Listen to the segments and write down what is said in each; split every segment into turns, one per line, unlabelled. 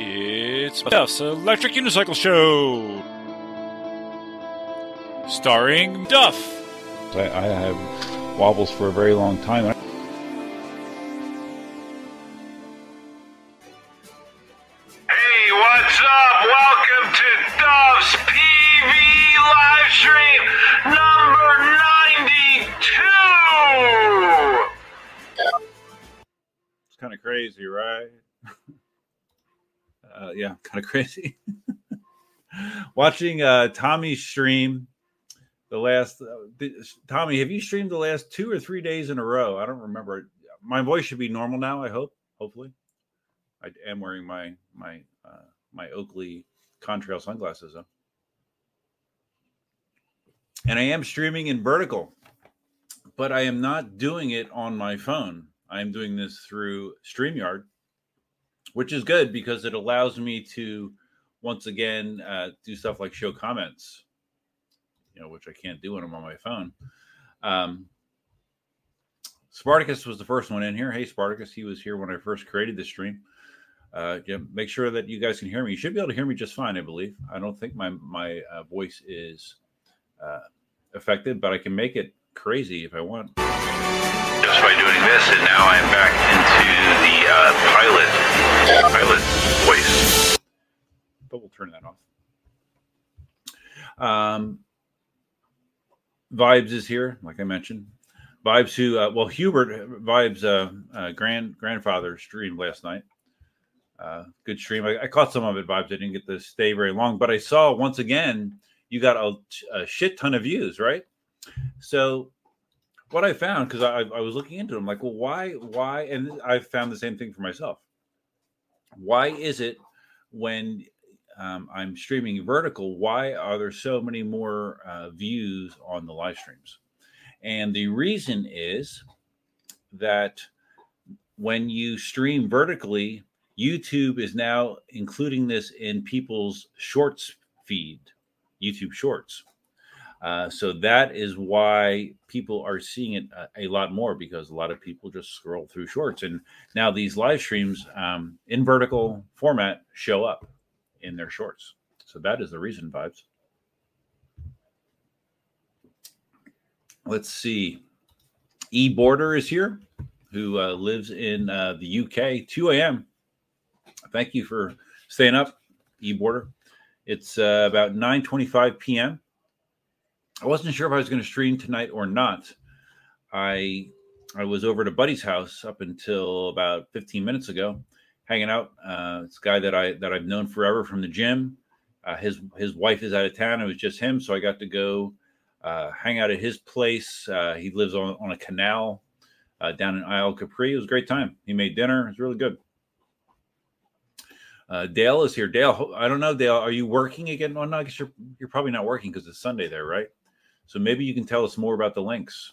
It's Duf's Electric Unicycle Show. Starring Duff.
I, I have wobbles for a very long time. Kind of crazy. Watching uh, Tommy stream the last. Uh, th- Tommy, have you streamed the last two or three days in a row? I don't remember. My voice should be normal now. I hope. Hopefully, I am wearing my my uh, my Oakley contrail sunglasses and I am streaming in vertical, but I am not doing it on my phone. I am doing this through StreamYard, which is good because it allows me to once again uh, do stuff like show comments, you know, which I can't do when I'm on my phone. Um, Spartacus was the first one in here. Hey, Spartacus, he was here when I first created the stream. Uh, yeah, make sure that you guys can hear me. You should be able to hear me just fine, I believe. I don't think my my uh, voice is uh, affected, but I can make it crazy if I want.
Just by doing this, and now I'm back into the uh, pilot pilot voice.
but we'll turn that off. Um, Vibes is here, like I mentioned. Vibes, who uh, well, Hubert Vibes' uh, uh, grand grandfather streamed last night. Uh, good stream. I, I caught some of it. Vibes. I didn't get to stay very long, but I saw once again you got a, a shit ton of views, right? So what I found because I, I was looking into I'm like, well, why, why? And I found the same thing for myself. Why is it when um, I'm streaming vertical, why are there so many more uh, views on the live streams? And the reason is that when you stream vertically, YouTube is now including this in people's shorts feed, YouTube Shorts. Uh, so that is why people are seeing it a, a, lot more because a lot of people just scroll through shorts. And now these live streams um, in vertical format show up in their shorts. So that is the reason, vibes. Let's see. E Border is here, who uh, lives in uh, the UK. 2 a.m. Thank you for staying up, E Border. It's uh, about 9:25 p.m. I wasn't sure if I was going to stream tonight or not. I I was over to Buddy's house up until about 15 minutes ago, hanging out. Uh, it's a guy that I that I've known forever from the gym. Uh, his his wife is out of town. It was just him, so I got to go uh, hang out at his place. Uh, he lives on on a canal uh, down in Isle Capri. It was a great time. He made dinner. It was really good. Uh, Dale is here. Dale, I don't know, Dale. Are you working again? Well, no, I guess you're you're probably not working because it's Sunday there, right? So maybe you can tell us more about the Lynx,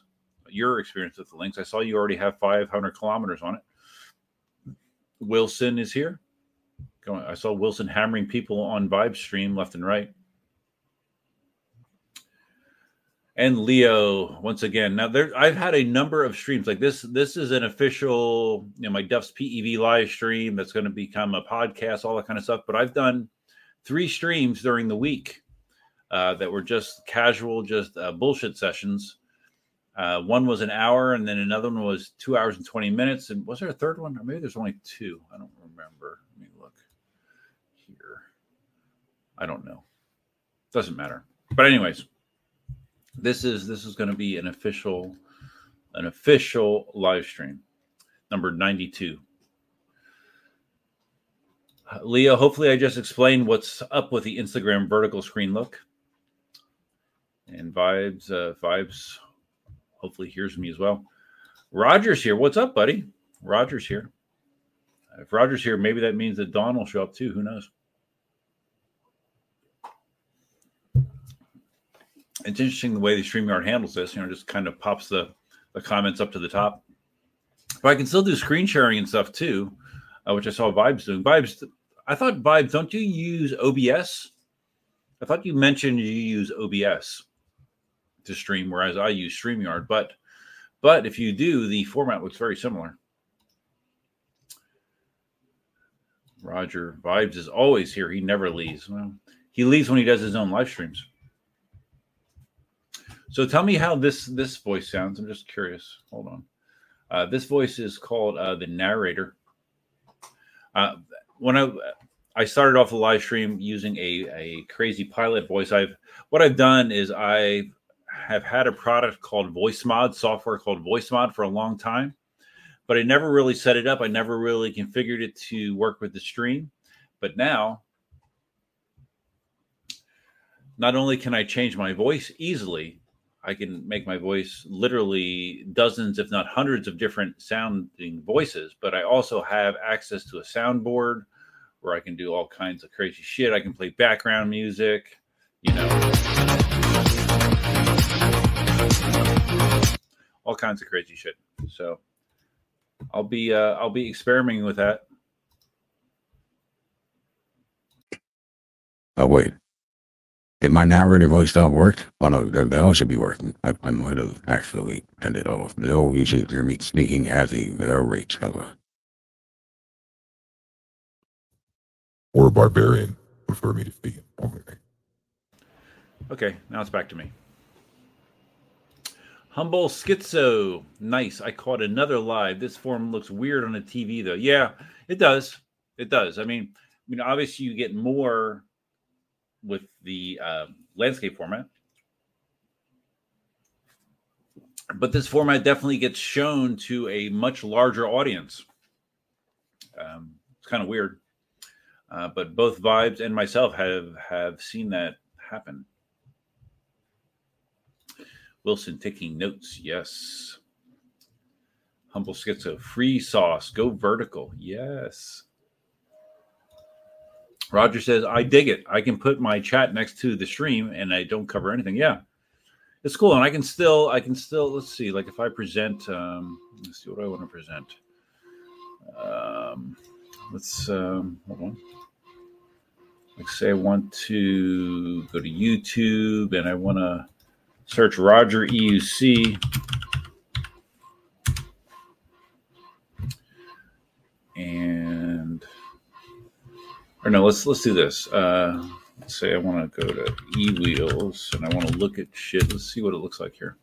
your experience with the Lynx. I saw you already have 500 kilometers on it. Wilson is here. I saw Wilson hammering people on Vibe Stream left and right. And Leo once again. Now there, I've had a number of streams like this. This is an official, you know, my Duf's PEV live stream that's going to become a podcast, all that kind of stuff. But I've done three streams during the week uh, that were just casual, just uh, bullshit sessions. Uh, one was an hour, and then another one was two hours and twenty minutes. And was there a third one? Or maybe there's only two. I don't remember. Let me look here. I don't know. Doesn't matter. But anyways, this is this is going to be an official an official live stream, number ninety two. Leo, hopefully I just explained what's up with the Instagram vertical screen look and vibes uh, vibes hopefully hears me as well. Roger's here. What's up buddy? Roger's here. If roger's here maybe that means that don will show up too. Who knows? It's interesting the way the StreamYard handles this you know just kind of pops the the comments up to the top. But i can still do screen sharing and stuff too uh, which i saw vibes doing. Vibes i thought vibes don't you use obs i thought you mentioned you use obs to stream, whereas I use StreamYard. But but if you do, the format looks very similar. Roger Vibes is always here. He never leaves. Well, he leaves when he does his own live streams. So tell me how this this voice sounds. I'm just curious. Hold on. Uh, this voice is called uh, the narrator. Uh, when I I started off the live stream using a, a crazy pilot voice, I've what I've done is I have had a product called VoiceMod software called VoiceMod for a long time, but I never really set it up. I never really configured it to work with the stream. But now, not only can I change my voice easily, I can make my voice literally dozens, if not hundreds, of different sounding voices. But I also have access to a soundboard where I can do all kinds of crazy shit. I can play background music, you know, all kinds of crazy shit. So I'll be uh, I'll be experimenting with that.
Oh wait, did my narrator voice not work? Oh no, that, that all should be working. I, I might have actually turned it off. No, you should hear me sneaking as a narrator. cover.
or a barbarian prefer me to speak.
Okay, now it's back to me. Humble Schizo. Nice. I caught another live. This form looks weird on the TV though. Yeah, it does. It does. I mean, I mean, obviously you get more with the uh, landscape format, but this format definitely gets shown to a much larger audience. Um, it's kind of weird, uh, but both vibes and myself have have seen that happen. Wilson taking notes. Yes. Humble Schizo. Free sauce. Go vertical. Yes. Roger says, I dig it. I can put my chat next to the stream and I don't cover anything. Yeah. It's cool. And I can still, I can still, let's see, like if I present, um, let's see what I want to present. Um, let's, um, hold on. Like say I want to go to YouTube and I want to search Roger EUC. And or no, let's let's do this. Uh, let's say I want to go to eWheels and I want to look at shit. Let's see what it looks like here.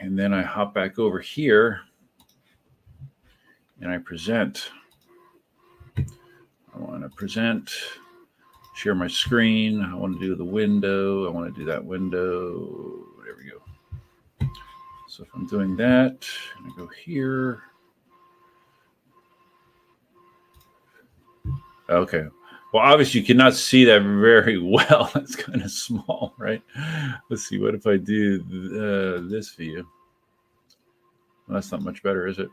And then I hop back over here and I present. I want to present, share my screen. I want to do the window. I want to do that window. There we go. So if I'm doing that, I go here. Okay. Well, obviously you cannot see that very well. It's kind of small, right? Let's see. What if I do uh, this view? Well, that's not much better, is it?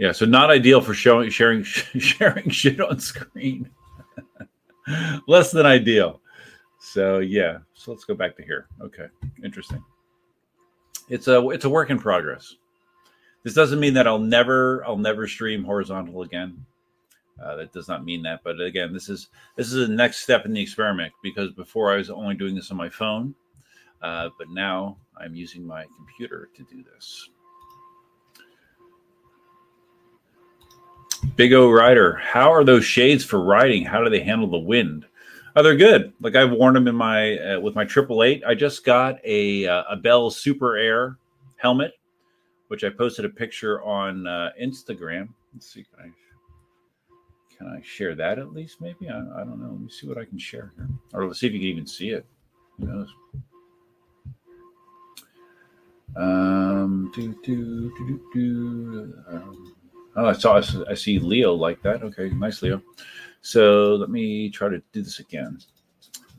Yeah, so not ideal for showing sharing sharing shit on screen. Less than ideal. So yeah, so let's go back to here. Okay, interesting. It's a it's a work in progress. This doesn't mean that I'll never I'll never stream horizontal again. Uh, that does not mean that, but again, this is this is the next step in the experiment because before I was only doing this on my phone, uh, but now I'm using my computer to do this. Big O Rider, how are those shades for riding? How do they handle the wind? Oh, they're good. Like I've worn them in my uh, with my triple eight. I just got a uh, a Bell Super Air helmet, which I posted a picture on uh, Instagram. Let's see, can I can I share that at least? Maybe I, I don't know. Let me see what I can share here, or let's see if you can even see it. Who knows? Um, do do do do do. Um, Oh, I saw. I see Leo like that. Okay, nice, Leo. So let me try to do this again.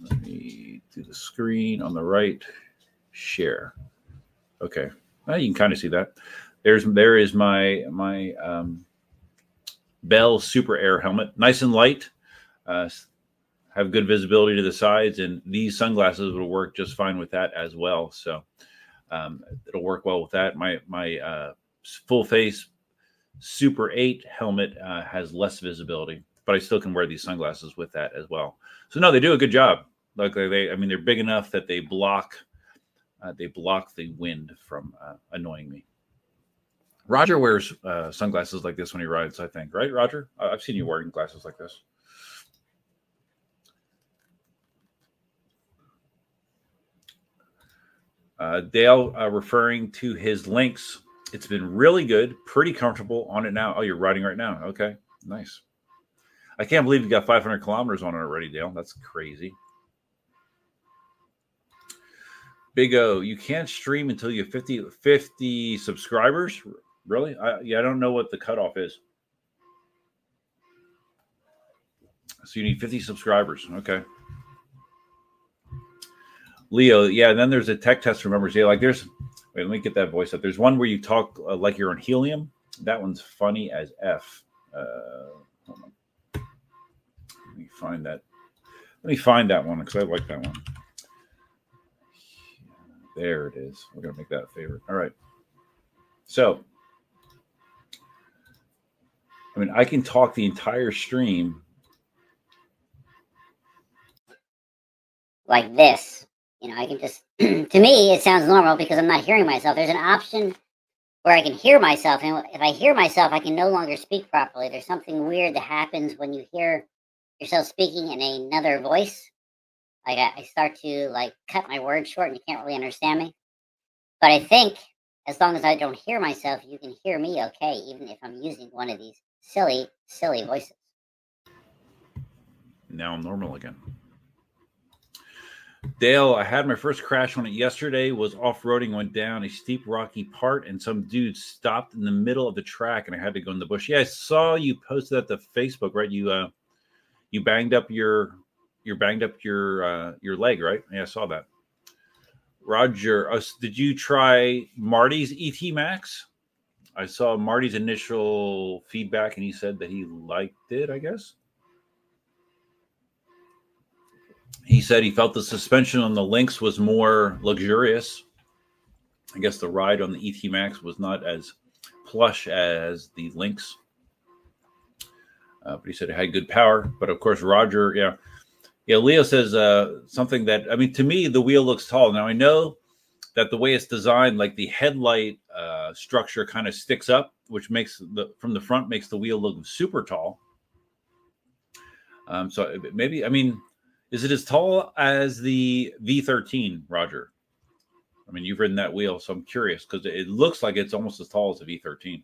Let me do the screen on the right. Share. Okay, well, you can kind of see that. There's there is my my um, Bell Super Air helmet, nice and light. Uh, have good visibility to the sides, and these sunglasses will work just fine with that as well. So um, it'll work well with that. My my uh, full face Super 8 helmet uh, has less visibility, but I still can wear these sunglasses with that as well. So no, they do a good job. Like they, I mean, they're big enough that they block, uh, they block the wind from uh, annoying me. Roger wears uh, sunglasses like this when he rides. I think, right, Roger? I've seen you wearing glasses like this. Uh, Dale uh, referring to his Lynx. It's been really good, pretty comfortable on it now. Oh, you're riding right now. Okay, nice. I can't believe you got 500 kilometers on it already, Dale. That's crazy. Big O, you can't stream until you have 50, 50 subscribers. Really? I, yeah, I don't know what the cutoff is. So you need 50 subscribers. Okay. Leo, yeah, and then there's a tech test for members. Yeah, like there's, wait, let me get that voice up. There's one where you talk uh, like you're on helium. That one's funny as F. Uh. Let me find that. Let me find that one because I like that one. There it is. We're to make that a favorite. All right. So, I mean, I can talk the entire stream
like this. You know, I can just, to me, it sounds normal because I'm not hearing myself. There's an option where I can hear myself. And if I hear myself, I can no longer speak properly. There's something weird that happens when you hear yourself speaking in another voice. Like I, I start to like cut my words short and you can't really understand me. But I think as long as I don't hear myself, you can hear me okay, even if I'm using one of these silly, silly voices.
now I'm normal again. Dale, I had my first crash on it yesterday. Was off roading, went down a steep rocky part, and some dude stopped in the middle of the track, and I had to go in the bush. Yeah, I saw you posted that to Facebook, right? You uh, you banged up your you banged up your uh, your leg, right? Yeah, I saw that. Roger, uh, did you try Marty's ET Max? I saw Marty's initial feedback, and he said that he liked it. I guess. He said he felt the suspension on the Lynx was more luxurious. I guess the ride on the ET Max was not as plush as the Lynx. Uh, but he said it had good power. But of course, Roger, yeah, yeah. Leo says uh, something that I mean to me, the wheel looks tall. Now I know that the way it's designed, like the headlight uh, structure, kind of sticks up, which makes the from the front makes the wheel look super tall. Um, so maybe I mean is it as tall as the V13, Roger? I mean, you've ridden that wheel, so I'm curious because it looks like it's almost as tall as the V13.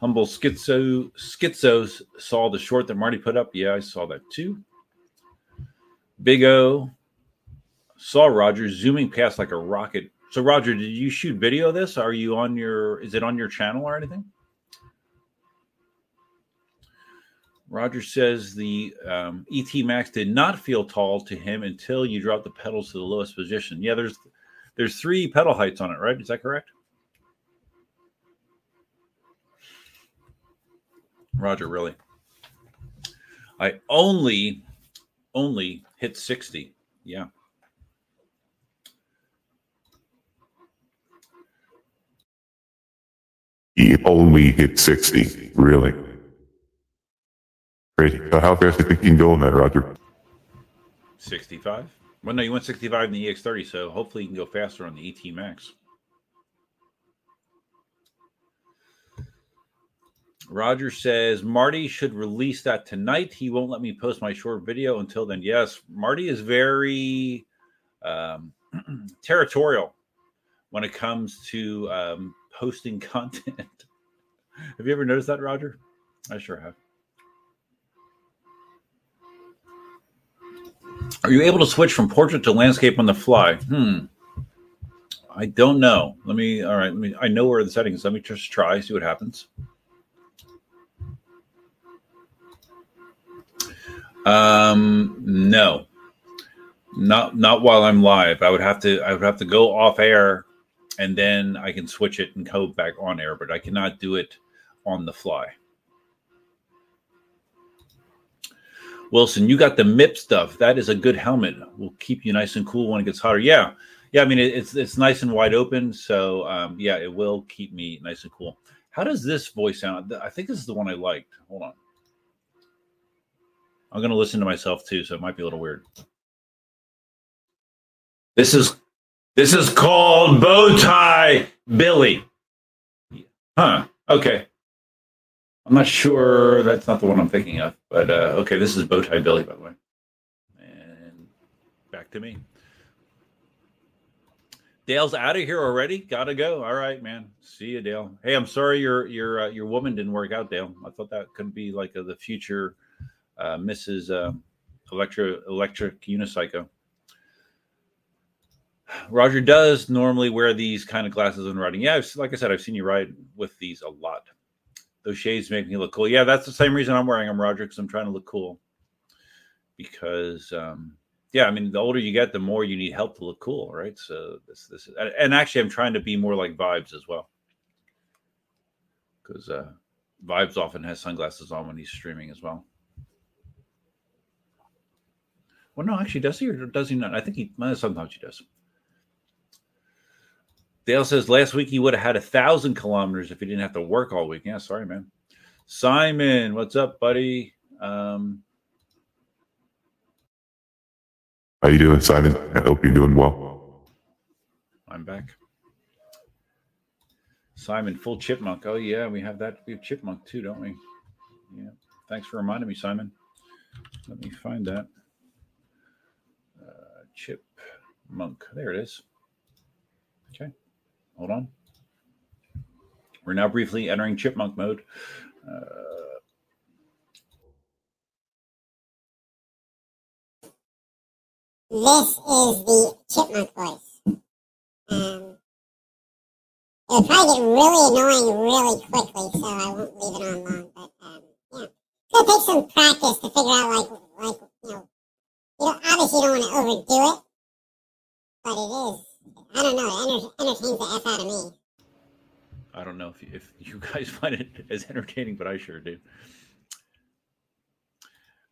Humble Schizo Schizo saw the short that Marty put up. Yeah, I saw that too. Big O saw Roger zooming past like a rocket. So, Roger, did you shoot video of this? Are you on your? Is it on your channel or anything? Roger says the um, ET Max did not feel tall to him until you drop the pedals to the lowest position. Yeah, there's there's three pedal heights on it, right? Is that correct? Roger, really? I only only hit 60. Yeah.
He only hit 60. Really? So how fast do you think you can go on that, Roger?
65. Well, no, you went 65 in the EX30, so hopefully you can go faster on the ET Max. Roger says Marty should release that tonight. He won't let me post my short video until then. Yes, Marty is very um, territorial when it comes to um, posting content. have you ever noticed that, Roger? I sure have. Are you able to switch from portrait to landscape on the fly? Hmm. I don't know. Let me. All right. Let me. I know where the settings. Let me just try. See what happens. Um. No. Not not while I'm live. I would have to. I would have to go off air, and then I can switch it and go back on air. But I cannot do it on the fly. Wilson, you got the MIPS stuff. That is a good helmet. Will keep you nice and cool when it gets hotter. Yeah, yeah. I mean, it, it's it's nice and wide open, so um, yeah, it will keep me nice and cool. How does this voice sound? I think this is the one I liked. Hold on. I'm gonna listen to myself too, so it might be a little weird. This is This is called bow tie Billy. Huh. Okay. I'm not sure that's not the one I'm thinking of, but uh, okay, this is bow tie Billy, by the way. And back to me. Dale's out of here already. Gotta go. All right, man. See you, Dale. Hey, I'm sorry your your uh, your woman didn't work out, Dale. I thought that could be like a, the future uh, Mrs. Uh, Electro Electric Unicycle. Roger does normally wear these kind of glasses when riding. Yeah, I've, like I said, I've seen you ride with these a lot. Those shades make me look cool. Yeah, that's the same reason I'm wearing them, Roger, because I'm trying to look cool. Because um, yeah, I mean, the older you get, the more you need help to look cool, right? So this, this, and actually, I'm trying to be more like Vibes as well, because uh, Vibes often has sunglasses on when he's streaming as well. Well, no, actually, does he or does he not? I think he well, sometimes he does. Dale says last week he would have had a thousand kilometers if he didn't have to work all week. Yeah, sorry, man. Simon, what's up, buddy? Um,
How you doing, Simon? I hope you're doing well.
I'm back. Simon, full chipmunk. Oh yeah, we have that. We have chipmunk too, don't we? Yeah. Thanks for reminding me, Simon. Let me find that. Uh, chipmunk. There it is. Okay. Hold on. We're now briefly entering chipmunk mode. Uh,
This is the chipmunk voice. Um, it'll probably get really annoying really quickly, so I won't leave it on long. But um, yeah, it's gonna take some practice to figure out like like you know, you don't obviously you don't want to overdo it, but it is. I don't know. It entertains the f out of me.
I don't know if you, if you guys find it as entertaining, but I sure do.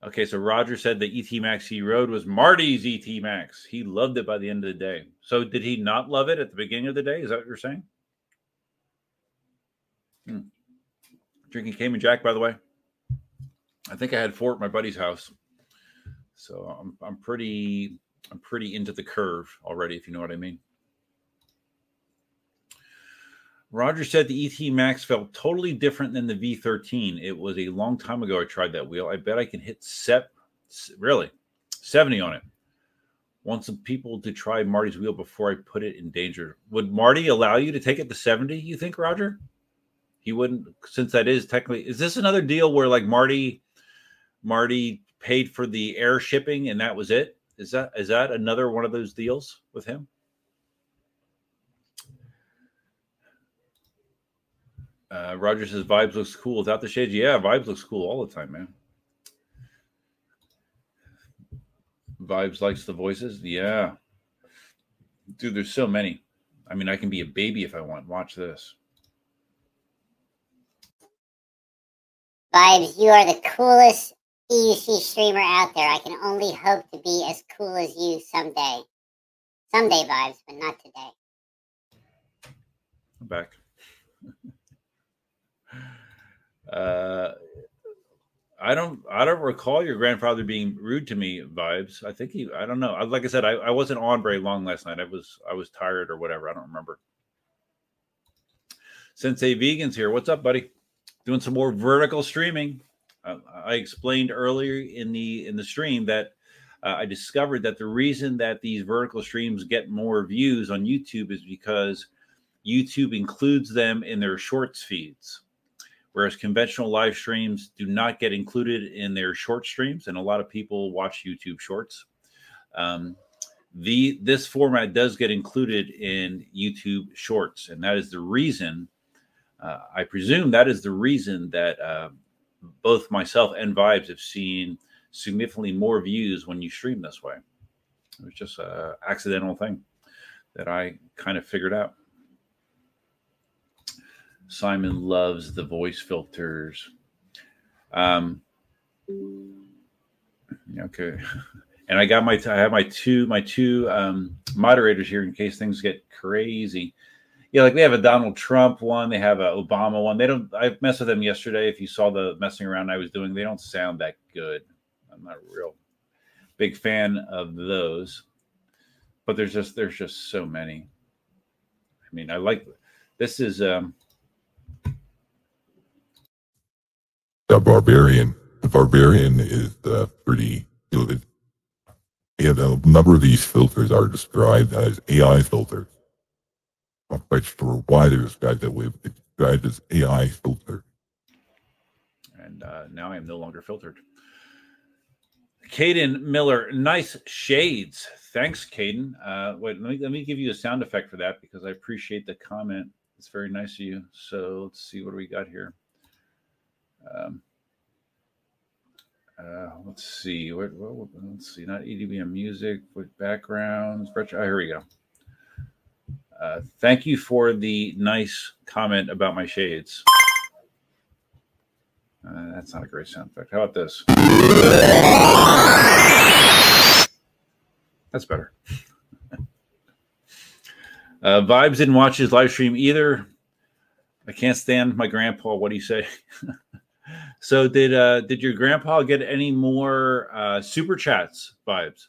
Okay, so Roger said the ET Max he rode was Marty's ET Max. He loved it by the end of the day. So did he not love it at the beginning of the day? Is that what you're saying? Hmm. Drinking Cayman Jack, by the way. I think I had four at my buddy's house, so I'm I'm pretty I'm pretty into the curve already, if you know what I mean. Roger said the ET Max felt totally different than the V13. It was a long time ago I tried that wheel. I bet I can hit set really 70 on it. Want some people to try Marty's wheel before I put it in danger. Would Marty allow you to take it to 70, you think, Roger? He wouldn't, since that is technically is this another deal where like Marty Marty paid for the air shipping and that was it? Is that is that another one of those deals with him? Uh, Roger says vibes looks cool without the shades. Yeah, vibes looks cool all the time, man. Vibes likes the voices. Yeah, dude, there's so many. I mean, I can be a baby if I want. Watch this.
Vibes, you are the coolest EUC streamer out there. I can only hope to be as cool as you someday. Someday, Vibes, but not today.
I'm back. uh, I don't. I don't recall your grandfather being rude to me. Vibes. I think he. I don't know. I- Like I said, I, I wasn't on very long last night. I was. I was tired or whatever. I don't remember. Sensei Vegans here. What's up, buddy? Doing some more vertical streaming. I explained earlier in the in the stream that uh, I discovered that the reason that these vertical streams get more views on YouTube is because YouTube includes them in their shorts feeds, whereas conventional live streams do not get included in their short streams, and a lot of people watch YouTube Shorts. Um, the this format does get included in YouTube Shorts, and that is the reason. Uh, I presume that is the reason that uh, both myself and Vibes have seen significantly more views when you stream this way. It was just a accidental thing that I kind of figured out. Simon loves the voice filters. Um, okay, and I got my I have my two my two um, moderators here in case things get crazy. Yeah, like they have a Donald Trump one, they have a Obama one. They don't. I messed with them yesterday. If you saw the messing around I was doing, they don't sound that good. I'm not a real big fan of those. but there's just there's just so many. I mean, I like this is um
The barbarian. The barbarian is uh, pretty good. Yeah, a number of these filters are described as AI filters. Not quite sure why they're described that way, but they're described as AI filter.
and uh, now I am no longer filtered. Caden Miller, nice shades. Thanks, Caden. Uh, wait, let me let me give you a sound effect for that because I appreciate the comment. It's very nice of you. So let's see what we got here. Um, uh, let's see. What, what, let's see. Not EDBM music with backgrounds. Oh, here we go. Uh, thank you for the nice comment about my shades. Uh, that's not a great sound effect. How about this? That's better. uh, Vibes didn't watch his live stream either. I can't stand my grandpa. What do you say? so did uh, did your grandpa get any more uh, super chats? Vibes.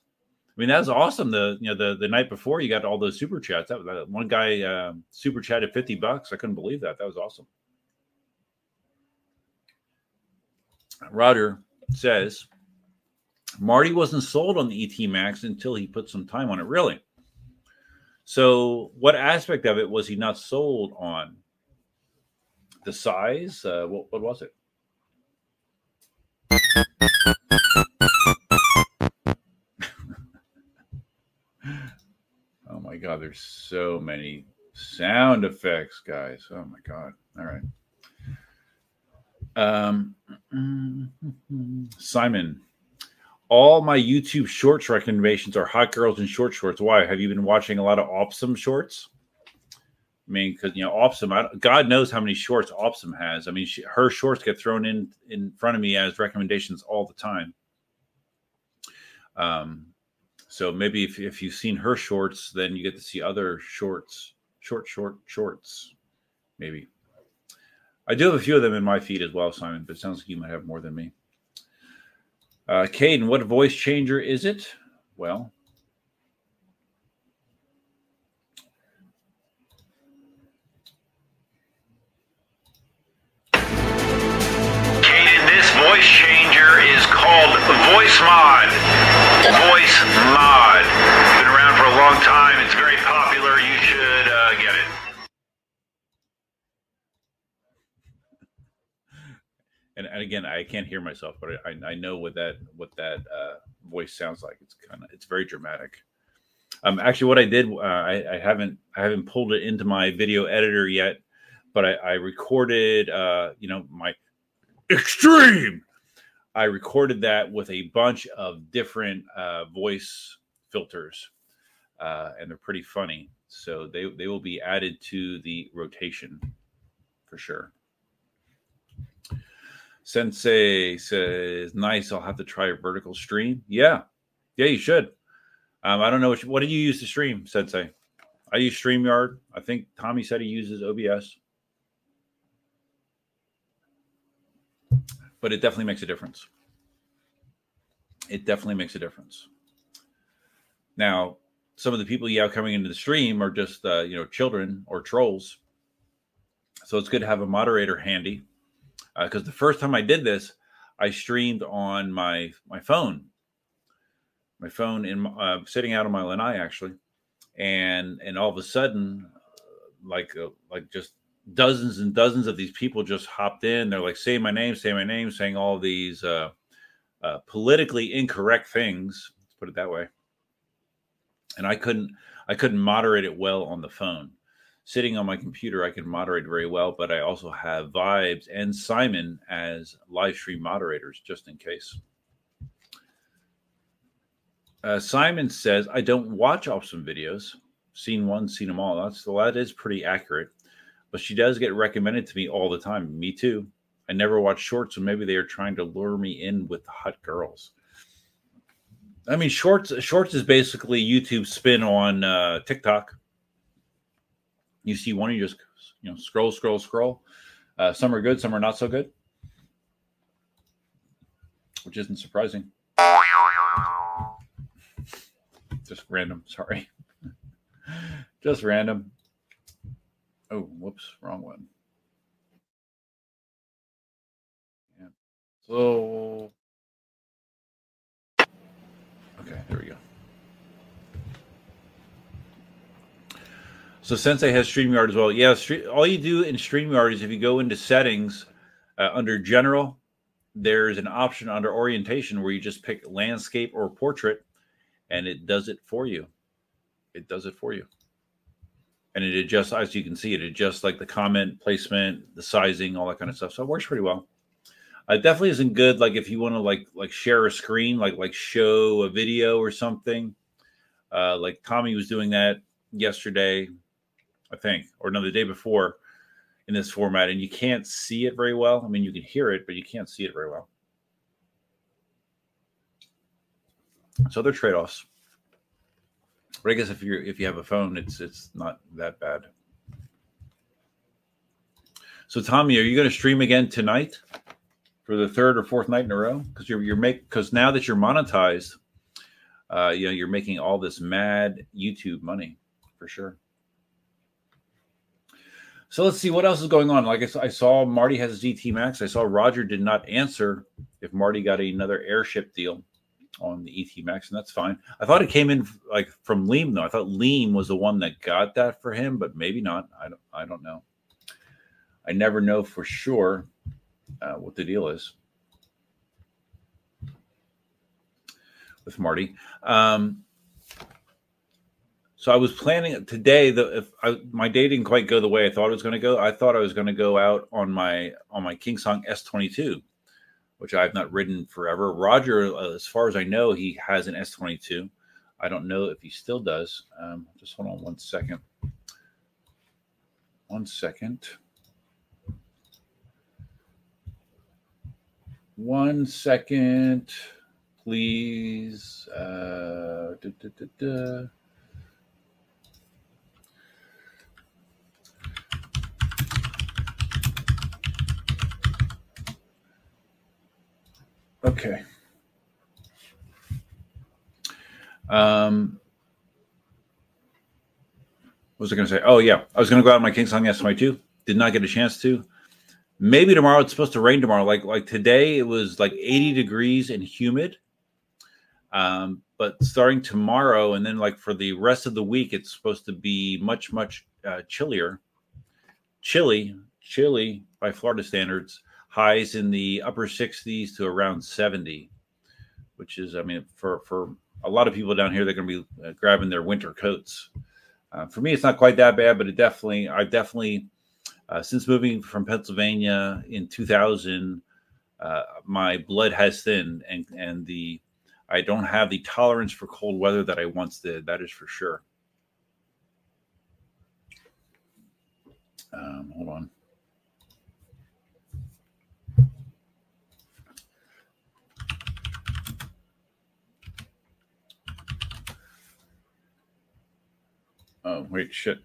I mean, that was awesome. The you know the the night before you got all those super chats. That, that one guy uh, super chatted fifty bucks. I couldn't believe that. That was awesome. Roger says Marty wasn't sold on the ET Max until he put some time on it. Really? So, what aspect of it was he not sold on? The size? Uh, what, what was it? God, there's so many sound effects, guys. Oh my God. All right. Um, Simon, all my YouTube shorts recommendations are hot girls in short shorts. Why? Have you been watching a lot of Opsum shorts? I mean, because you know, Opsum, God knows how many shorts Opsum has. I mean, she, her shorts get thrown in in front of me as recommendations all the time. Um, so maybe if if you've seen her shorts, then you get to see other shorts, short, short, shorts, maybe. I do have a few of them in my feed as well, Simon, but it sounds like you might have more than me. Uh, Caden, what voice changer is it? Well,
Kaden, this voice changer is called VoiceMod. Voice Mod. Been around for a long time. It's very popular. You should uh, get it.
and, and again, I can't hear myself, but I, I know what that what that uh, voice sounds like. It's kind of it's very dramatic. Um, actually, what I did, uh, I, I haven't I haven't pulled it into my video editor yet, but I, I recorded, uh, you know, my extreme. I recorded that with a bunch of different uh, voice filters, uh, and they're pretty funny. So they they will be added to the rotation for sure. Sensei says, "Nice. I'll have to try a vertical stream." Yeah, yeah, you should. Um, I don't know what, what did you use to stream, Sensei. I use StreamYard. I think Tommy said he uses OBS, but it definitely makes a difference. It definitely makes a difference. Now, some of the people you have coming into the stream are just uh, you know children or trolls, so it's good to have a moderator handy because the first time I did this, I streamed on my my phone, my phone in uh, sitting out on my lanai actually, and and all of a sudden, like uh, like just dozens and dozens of these people just hopped in. They're like, "Say my name, say my name," saying all these uh, uh, politically incorrect things. Let's put it that way. And I couldn't I couldn't moderate it well on the phone sitting on my computer, I can moderate very well, but I also have Vibes and Simon as live stream moderators just in case. Uh, Simon says, I don't watch Opsum videos. Seen one, seen them all. That's well, that is pretty accurate. But she does get recommended to me all the time. Me too. I never watch shorts, so maybe they are trying to lure me in with the hot girls. I mean, shorts. Shorts is basically YouTube spin on uh, TikTok you see one, you just you know scroll, scroll, scroll. Uh, some are good, some are not so good, which isn't surprising. Just random. Sorry. Just random. Oh, whoops, wrong one. Yeah. So, okay, there we go. So Sensei has StreamYard as well. Yeah, all you do in StreamYard is if you go into settings uh, under general, there's an option under orientation where you just pick landscape or portrait and it does it for you. It does it for you. And it adjusts, as you can see, it adjusts like the comment placement, the sizing, all that kind of stuff. So it works pretty well. It definitely isn't good. Like if you want to like like share a screen, like like show a video or something. Uh, like Tommy was doing that yesterday, I think, or no, the day before in this format, and you can't see it very well. I mean, you can hear it, but you can't see it very well. So they're trade offs. But I guess if you if you have a phone, it's it's not that bad. So Tommy, are you going to stream again tonight for the third or fourth night in a row? Because you're you're make because now that you're monetized, uh, you know you're making all this mad YouTube money for sure. So let's see what else is going on. Like I saw, I saw Marty has ET Max. I saw Roger did not answer if Marty got another airship deal on the ET Max, and that's fine. I thought it came in like from Leem though. I thought Leem was the one that got that for him, but maybe not. I don't. I don't know. I never know for sure uh, what the deal is with Marty. Um, so I was planning today. The if I, my day didn't quite go the way I thought it was going to go. I thought I was going to go out on my on my KingSong S twenty two, which I have not ridden forever. Roger, uh, as far as I know, he has an S twenty two. I don't know if he still does. Um, just hold on one second. One second. One second, please. Uh, Okay. Um, what was I going to say? Oh yeah, I was going to go out on my KingSong S22. Did not get a chance to. Maybe tomorrow. It's supposed to rain tomorrow. Like like today, it was like 80 degrees and humid. Um, but starting tomorrow, and then like for the rest of the week, it's supposed to be much much uh, chillier. Chilly, chilly by Florida standards highs in the upper 60s to around 70 which is i mean for for a lot of people down here they're going to be uh, grabbing their winter coats. Uh, for me it's not quite that bad but it definitely i definitely uh, since moving from pennsylvania in 2000 uh, my blood has thinned and and the i don't have the tolerance for cold weather that i once did that is for sure. Um, hold on Oh, wait, shit.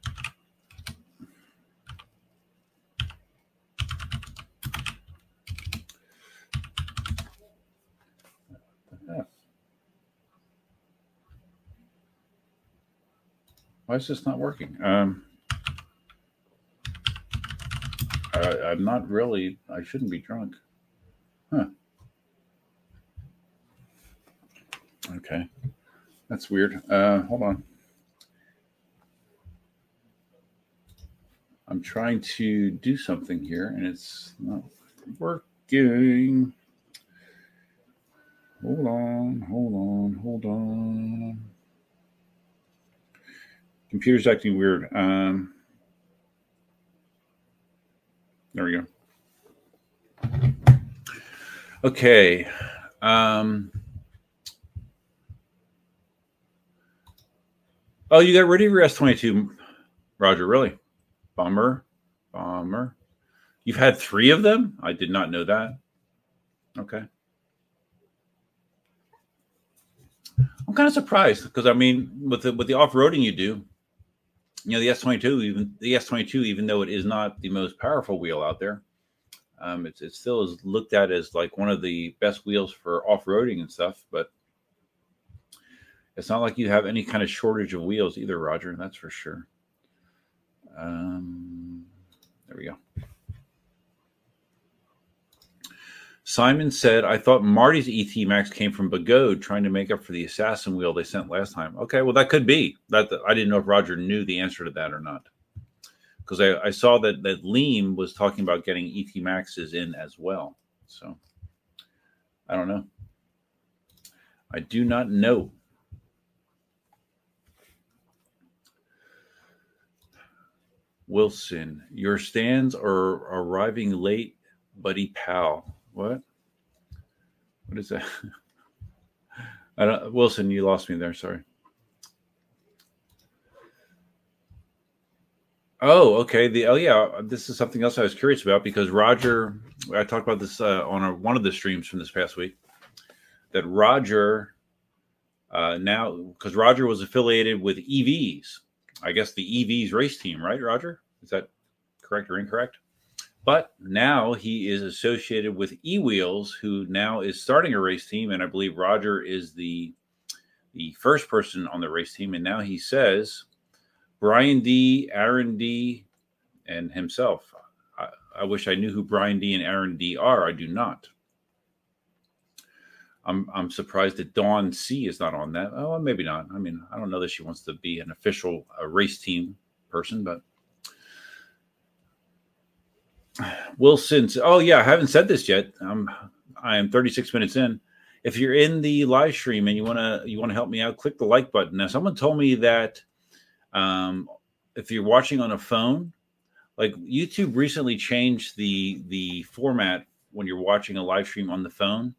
Why is this not working? Um, I, I'm not really, I shouldn't be drunk. Huh. Okay. That's weird. Uh, hold on. I'm trying to do something here and it's not working. Hold on, hold on, hold on. Computer's acting weird. Um, there we go. Okay. Um, oh, you got rid of your S22, Roger, really? Bummer. Bummer. You've had three of them? I did not know that. Okay. I'm kind of surprised because I mean, with the with the off roading you do, you know, the S22 even the S22 even though it is not the most powerful wheel out there, um, it's it still is looked at as like one of the best wheels for off roading and stuff. But It's not like you have any kind of shortage of wheels either, Roger. That's for sure. Um, there we go. Simon said, I thought Marty's ET Max came from Begode trying to make up for the assassin wheel they sent last time. Okay, well, that could be. That I didn't know if Roger knew the answer to that or not. Because I, I, saw that, that Leem was talking about getting ET Maxes in as well. So I don't know. I do not know. Wilson, your stands are arriving late, buddy pal. What? What is that? I don't Wilson, you lost me there, sorry. Oh, okay. The oh yeah, this is something else I was curious about because Roger, I talked about this uh, on a, one of the streams from this past week. That Roger uh, now because Roger was affiliated with EVs, I guess the EVs race team, right? Roger, is that correct or incorrect? But now he is associated with E Wheels, who now is starting a race team, and I believe Roger is the the first person on the race team, and now he says Brian D, Aaron D, and himself. I, I wish I knew who Brian D and Aaron D are. I do not. I'm I'm surprised that Dawn C is not on that. Oh, maybe not. I mean, I don't know that she wants to be an official uh, race team person, but Wilson. Oh yeah, I haven't said this yet. I'm I am 36 minutes in. If you're in the live stream and you wanna you wanna help me out, click the like button. Now, someone told me that um, if you're watching on a phone, like YouTube recently changed the the format when you're watching a live stream on the phone.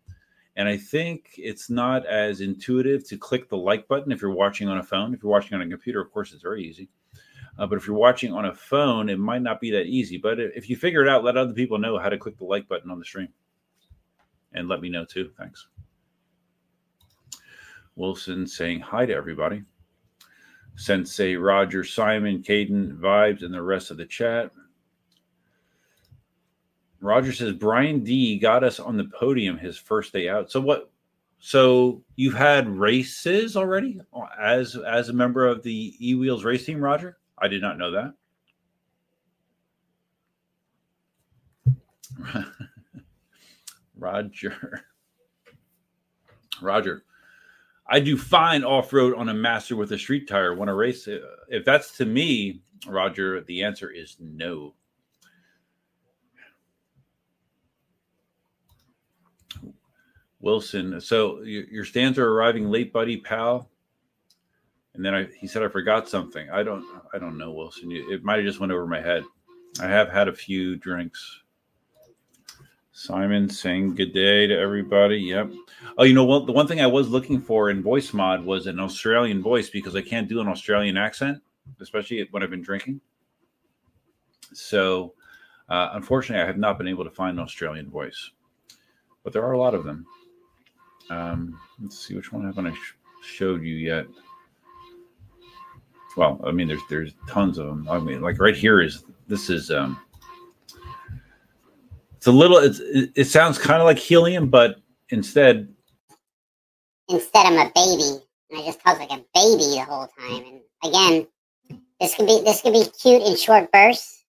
And I think it's not as intuitive to click the like button if you're watching on a phone. If you're watching on a computer, of course, it's very easy. Uh, but if you're watching on a phone, it might not be that easy. But if you figure it out, let other people know how to click the like button on the stream. And let me know too. Thanks. Wilson saying hi to everybody. Sensei Roger, Simon, Caden, Vibes, and the rest of the chat. Roger says Brian D got us on the podium his first day out. So what? So you've had races already as as a member of the E Wheels race team, Roger? I did not know that. Roger. Roger. I do fine off road on a master with a street tire. Want to race? If that's to me, Roger, the answer is no. Wilson. So your stands are arriving late, buddy, pal. And then I, he said I forgot something. I don't, I don't know, Wilson. It might have just went over my head. I have had a few drinks. Simon saying good day to everybody. Yep. Oh, you know what? The one thing I was looking for in VoiceMod was an Australian voice because I can't do an Australian accent, especially when I've been drinking. So, uh, unfortunately, I have not been able to find an Australian voice, but there are a lot of them. Um, let's see which one haven't I sh- showed you yet. Well, I mean, there's there's tons of them. I mean, like right here is this is um, it's a little. It's it sounds kind of like helium, but instead,
instead I'm a baby, and I just talk like a baby the whole time. And again, this could be this could be cute in short bursts.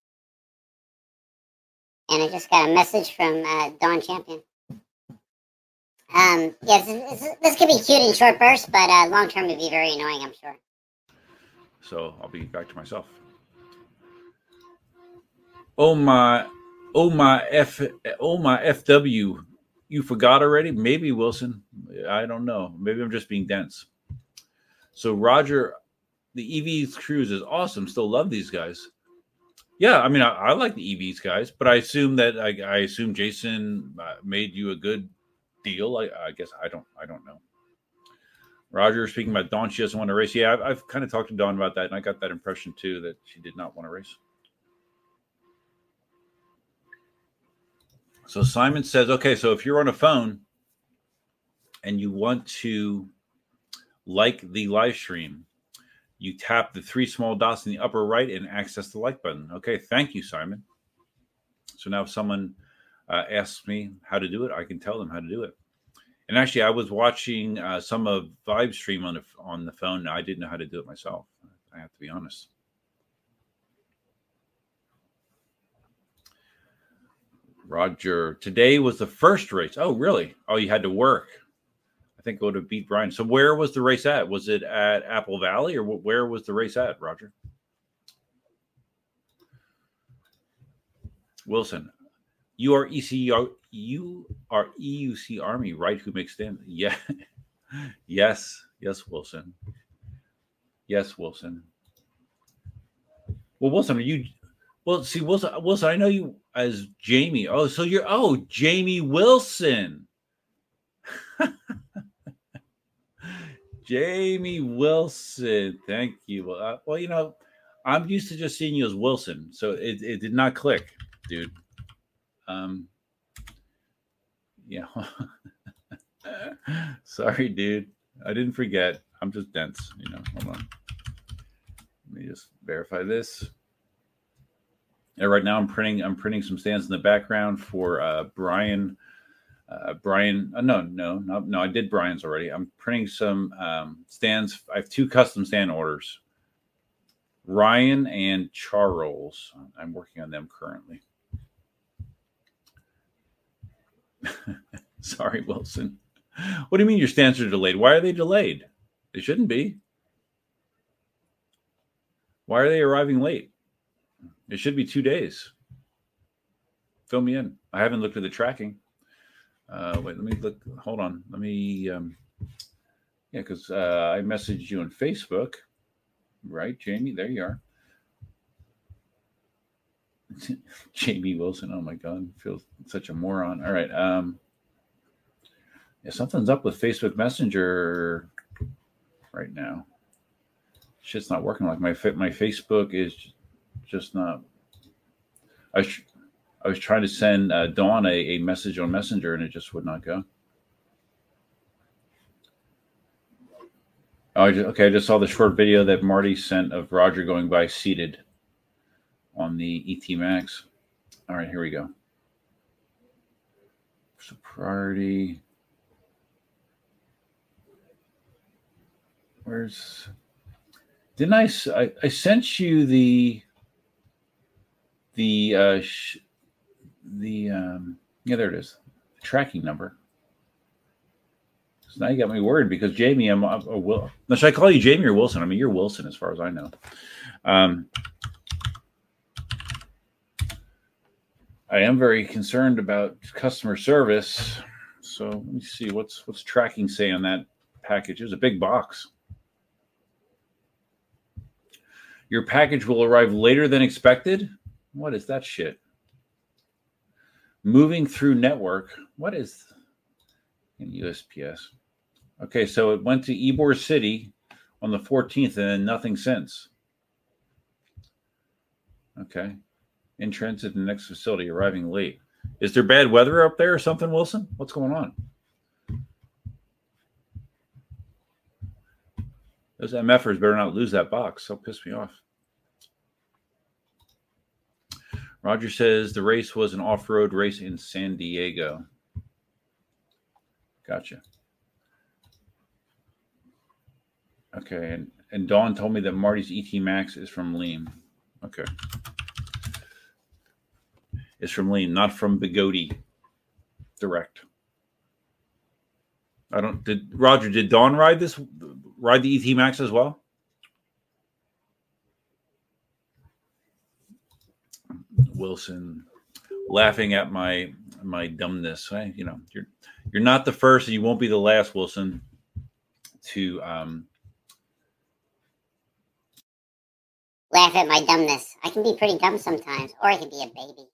And I just got a message from uh, Dawn Champion. Um, yes, this, this could be cute in short bursts, but uh, long term would be very annoying, I'm sure.
So I'll be back to myself. Oh my oh my f oh my fw you forgot already? Maybe wilson. I don't know. Maybe i'm just being dense. So roger the evs cruise is awesome. Still love these guys. Yeah i mean i, I like the evs guys but i assume that i, I assume jason uh, made you a good deal. I, I, guess i don't i don't know. Roger speaking about dawn. She doesn't want to race. Yeah I've, I've kind of talked to dawn about that and i got that impression too that she did not want to race. So Simon says, okay, so if you're on a phone and you want to like the live stream, you tap the three small dots in the upper right and access the like button. Okay, thank you, Simon. So now if someone uh, asks me how to do it, I can tell them how to do it. And actually, I was watching uh, some of Vibe stream on the on the phone. I didn't know how to do it myself. I have to be honest. Roger, today was the first race. Oh, really? Oh, you had to work. I think it would have beat Brian. So, where was the race at? Was it at Apple Valley, or where was the race at, Roger? Wilson, you are ECU, you are EUC Army, right? Who makes stand? Yeah, yes, yes, Wilson. Yes, Wilson. Well, Wilson, are you? Well, see, Wilson, Wilson, I know you as Jamie. Oh, so you're oh Jamie Wilson. Jamie Wilson. Thank you. Well, uh, well, you know, I'm used to just seeing you as Wilson, so it, it did not click, dude. Um, yeah. Sorry, dude. I didn't forget. I'm just dense, you know. Hold on. Let me just verify this. And right now I'm printing I'm printing some stands in the background for uh, Brian uh, Brian, uh, no, no, no, no. I did Brian's already. I'm printing some um, stands. I have two custom stand orders. Ryan and Charles. I'm working on them currently. Sorry, Wilson. What do you mean your stands are delayed? Why are they delayed? They shouldn't be. Why are they arriving late? It should be two days. Fill me in. I haven't looked at the tracking. Uh, wait, let me look. Hold on. Let me. Um, yeah, because uh, I messaged you on Facebook, right, Jamie? There you are. Jamie Wilson. Oh my God, feels such a moron. All right. Um, yeah, something's up with Facebook Messenger right now. Shit's not working. Like my my Facebook is just not. I sh- I was trying to send uh, Dawn a, a message on Messenger and it just would not go. Oh, I just, okay. I just saw the short video that Marty sent of Roger going by seated on the ET Max. All right, here we go. So priority. Where's? Didn't I? I, I sent you the the uh, sh- the um, yeah, there it is, the tracking number. So now you got me worried because Jamie, I'm, I'm oh, Will. Now, should I call you Jamie or Wilson? I mean, you're Wilson as far as I know. Um, I am very concerned about customer service. So let me see what's what's tracking say on that package. It was a big box. Your package will arrive later than expected. What is that shit? moving through network. What is in USPS? Okay, so it went to Ybor City on the 14th and then nothing since. Okay. In transit to the next facility, arriving late. Is there bad weather up there or something, Wilson? What's going on? Those MFers better not lose that box. They'll piss me off. Roger says the race was an off road race in San Diego. Gotcha. Okay, and, and Dawn told me that Marty's ET Max is from Lean. Okay. It's from Lean, not from Begode Direct. I don't did Roger, did Dawn ride this ride the ET Max as well? Wilson laughing at my my dumbness. I, you know, you're you're not the first, and you won't be the last, Wilson, to um,
Laugh at my dumbness. I can be pretty dumb sometimes, or I can be a baby.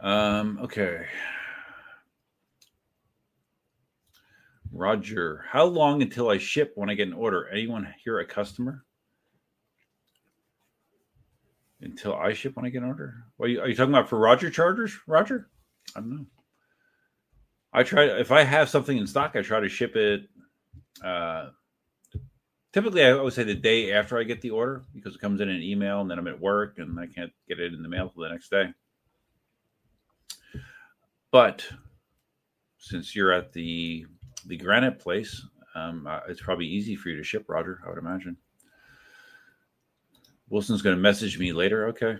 Um okay. Roger, how long until I ship when I get an order? Anyone here a customer? Until I ship when I get an order? What are you, are you talking about for Roger chargers, Roger? I don't know. I try if I have something in stock, I try to ship it uh typically I would say the day after I get the order because it comes in an email and then I'm at work and I can't get it in the mail for the next day. But since you're at the the granite place, um, uh, it's probably easy for you to ship, Roger. I would imagine. Wilson's going to message me later. Okay.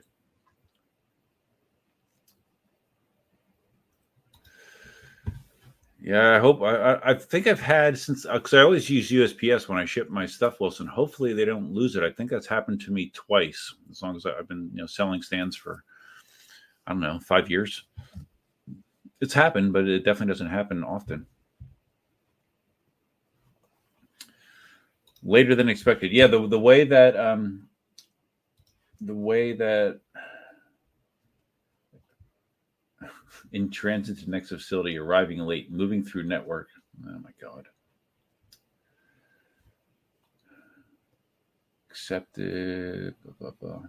Yeah, I hope. I, I, think I've had since because I always use USPS when I ship my stuff, Wilson. Hopefully, they don't lose it. I think that's happened to me twice. As long as I've been, you know, selling stands for, I don't know, five years. It's happened, but it definitely doesn't happen often. Later than expected. Yeah, the the way that um, the way that in transit to next facility, arriving late, moving through network. Oh my god. Accepted. Blah, blah, blah.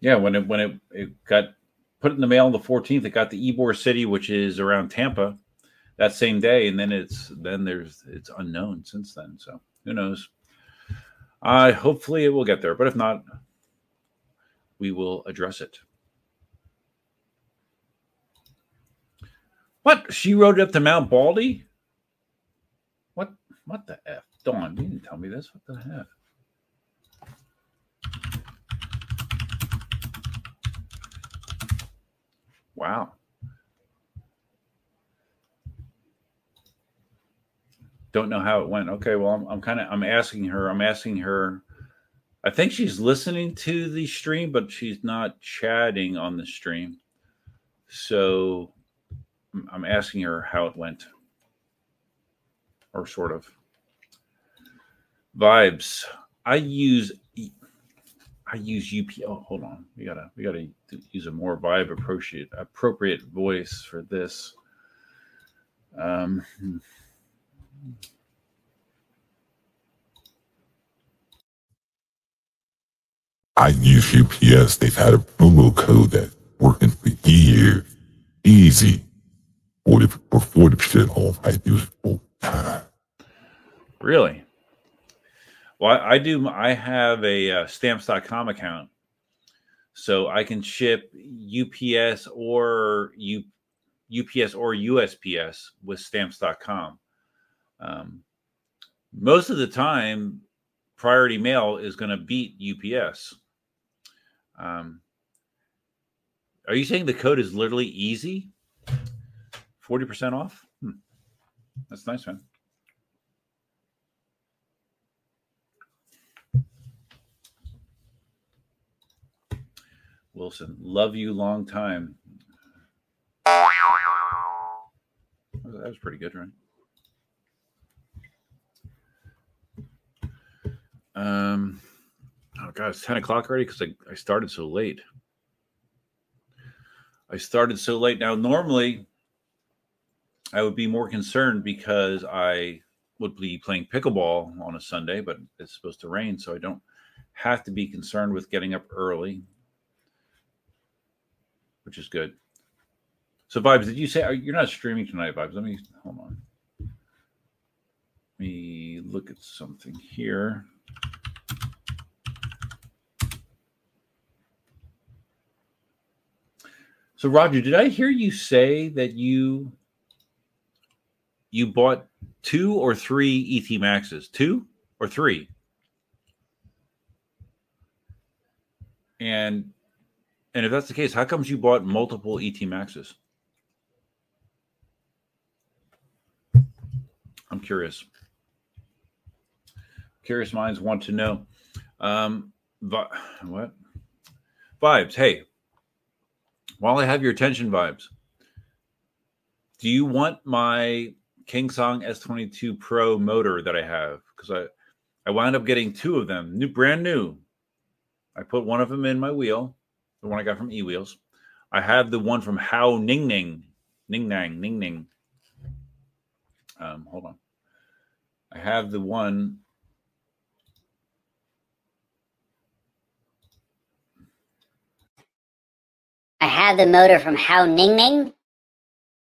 Yeah, when it when it, it got put it in the mail on the 14th, it got the Ybor City, which is around Tampa, that same day, and then it's then there's it's unknown since then. So who knows? Uh hopefully it will get there, but if not, we will address it. What? She rode up to Mount Baldy? What? What the f? Dawn, you didn't tell me this. What the heck? Wow. Don't know how it went. Okay, well, I'm, I'm kind of I'm asking her. I'm asking her. I think she's listening to the stream, but she's not chatting on the stream. So I'm asking her how it went, or sort of vibes. I use I use UP. Oh, hold on. We gotta we gotta use a more vibe appropriate appropriate voice for this. Um.
I use UPS. They've had a promo code that working for years. Easy. 40 or 40% off. I use it full time.
Really? Well, I, I do. I have a uh, stamps.com account. So I can ship UPS or U, UPS or USPS with stamps.com. Um, most of the time, priority mail is going to beat UPS. Um, are you saying the code is literally easy? 40% off? Hmm. That's nice, man. Wilson, love you long time. That was pretty good, right? Um, oh god, it's ten o'clock already because I, I started so late. I started so late. Now, normally I would be more concerned because I would be playing pickleball on a Sunday, but it's supposed to rain, so I don't have to be concerned with getting up early, which is good. So, Vibes, did you say you're not streaming tonight, Vibes? Let me hold on. Let me look at something here. So, Roger, did I hear you say that you you bought two or three ET Maxes? Two or three? And and if that's the case, how comes you bought multiple ET Maxes? I'm curious. Curious minds want to know. Um, vi- what? Vibes. Hey, while I have your attention, vibes, do you want my KingSong S22 Pro motor that I have? Because I, I wound up getting two of them, new, brand new. I put one of them in my wheel, the one I got from E Wheels. I have the one from How Ning Ning, Ning Nang, Ning Ning. Um, hold on. I have the one
I have the motor from How Ning Ning.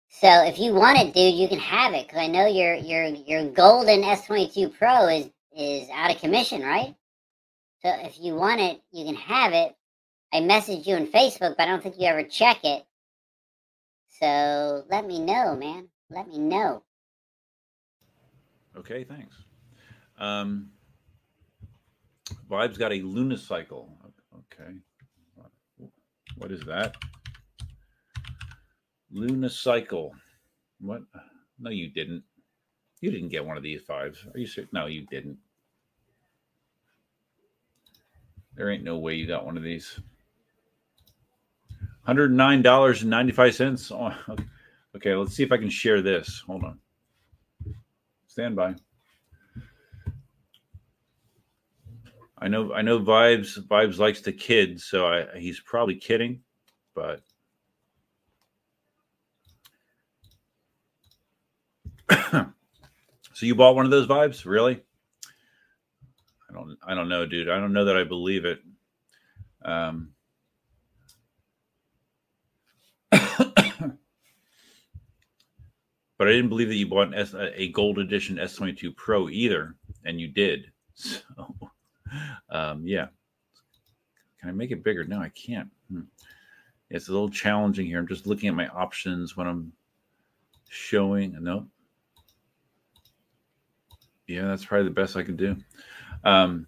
So if you want it, dude, you can have it because I know your your your golden S22 Pro is is out of commission, right? So if you want it, you can have it. I messaged you on Facebook, but I don't think you ever check it. So let me know, man. Let me know.
Okay, thanks. Um, Vibe's got a lunicycle. Okay. What is that? Lunicycle. What? No, you didn't. You didn't get one of these vibes. Are you serious? No, you didn't. There ain't no way you got one of these. $109.95. Oh, okay, let's see if I can share this. Hold on. Stand by. I know I know Vibes Vibes likes to kid, so I, he's probably kidding, but so you bought one of those vibes, really? I don't I don't know, dude. I don't know that I believe it. Um but I didn't believe that you bought S, a gold edition S22 Pro either, and you did. So um, yeah. Can I make it bigger? No, I can't. Hmm. It's a little challenging here. I'm just looking at my options when I'm showing. No. Yeah, that's probably the best I can do. Um,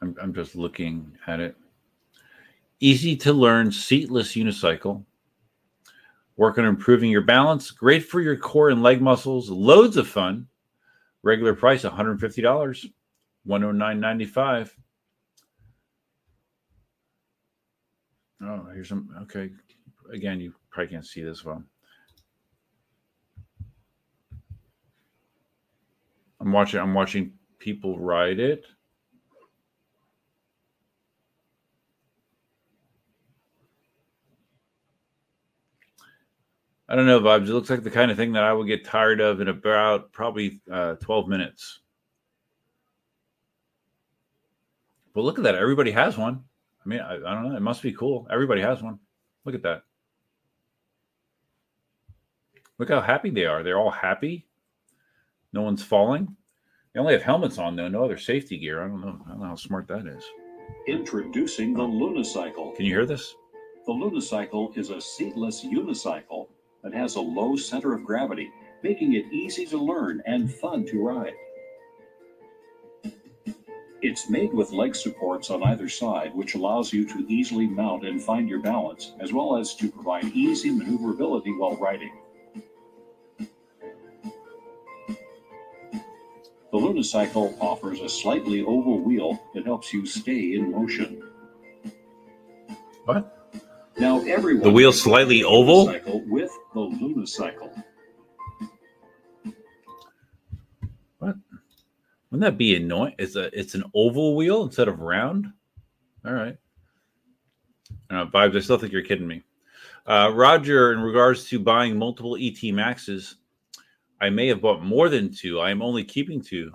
I'm, I'm just looking at it. Easy to learn seatless unicycle Work on improving your balance. Great for your core and leg muscles. Loads of fun. Regular price $150, $109.95. Oh, here's some. Okay. Again, you probably can't see this well. I'm watching. I'm watching people ride it. I don't know, vibes. It looks like the kind of thing that I would get tired of in about probably uh, 12 minutes. But look at that. Everybody has one. I mean, I, I don't know. It must be cool. Everybody has one. Look at that. Look how happy they are. They're all happy. No one's falling. They only have helmets on, though. No other safety gear. I don't know. I don't know how smart that is.
Introducing the Lunicycle.
Can you hear this?
The Lunicycle is a seatless unicycle that has a low center of gravity, making it easy to learn and fun to ride. It's made with leg supports on either side, which allows you to easily mount and find your balance, as well as to provide easy maneuverability while riding. The Lunicycle offers a slightly oval wheel that helps you stay in motion.
What?
Now everyone
the wheel slightly oval
with the Lunicycle.
What? Wouldn't that be annoying? It's a it's an oval wheel instead of round. All right. Uh, vibes. I still think you're kidding me. Uh, Roger, in regards to buying multiple ET Maxes, I may have bought more than two. I am only keeping two.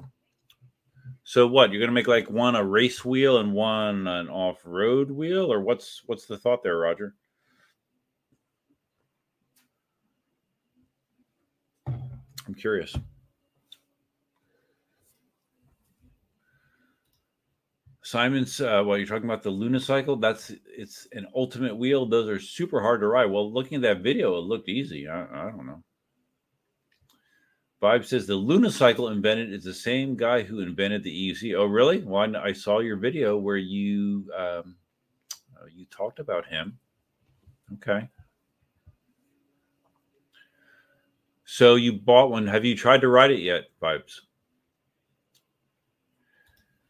So what? You're gonna make like one a race wheel and one an off-road wheel, or what's what's the thought there, Roger? I'm curious. Simon's uh, well, you're talking about the Lunicycle. That's it's an ultimate wheel. Those are super hard to ride. Well, looking at that video, it looked easy. I, I don't know. Vibe says the Lunicycle invented is the same guy who invented the EUC. Oh, really? Well, I saw your video where you um, uh, you talked about him. Okay. So you bought one. Have you tried to ride it yet, Vibes?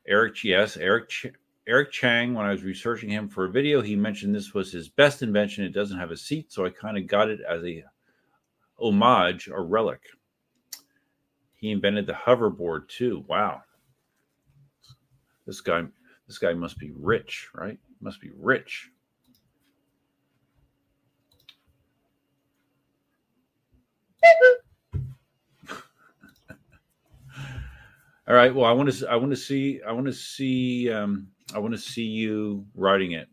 Eric, yes, Eric. Ch- Eric Chang. When I was researching him for a video, he mentioned this was his best invention. It doesn't have a seat, so I kind of got it as a homage, a relic. He invented the hoverboard too. Wow. This guy this guy must be rich, right? Must be rich. All right. Well, I want to. I want to see. I want to see. Um, I want to see you writing it.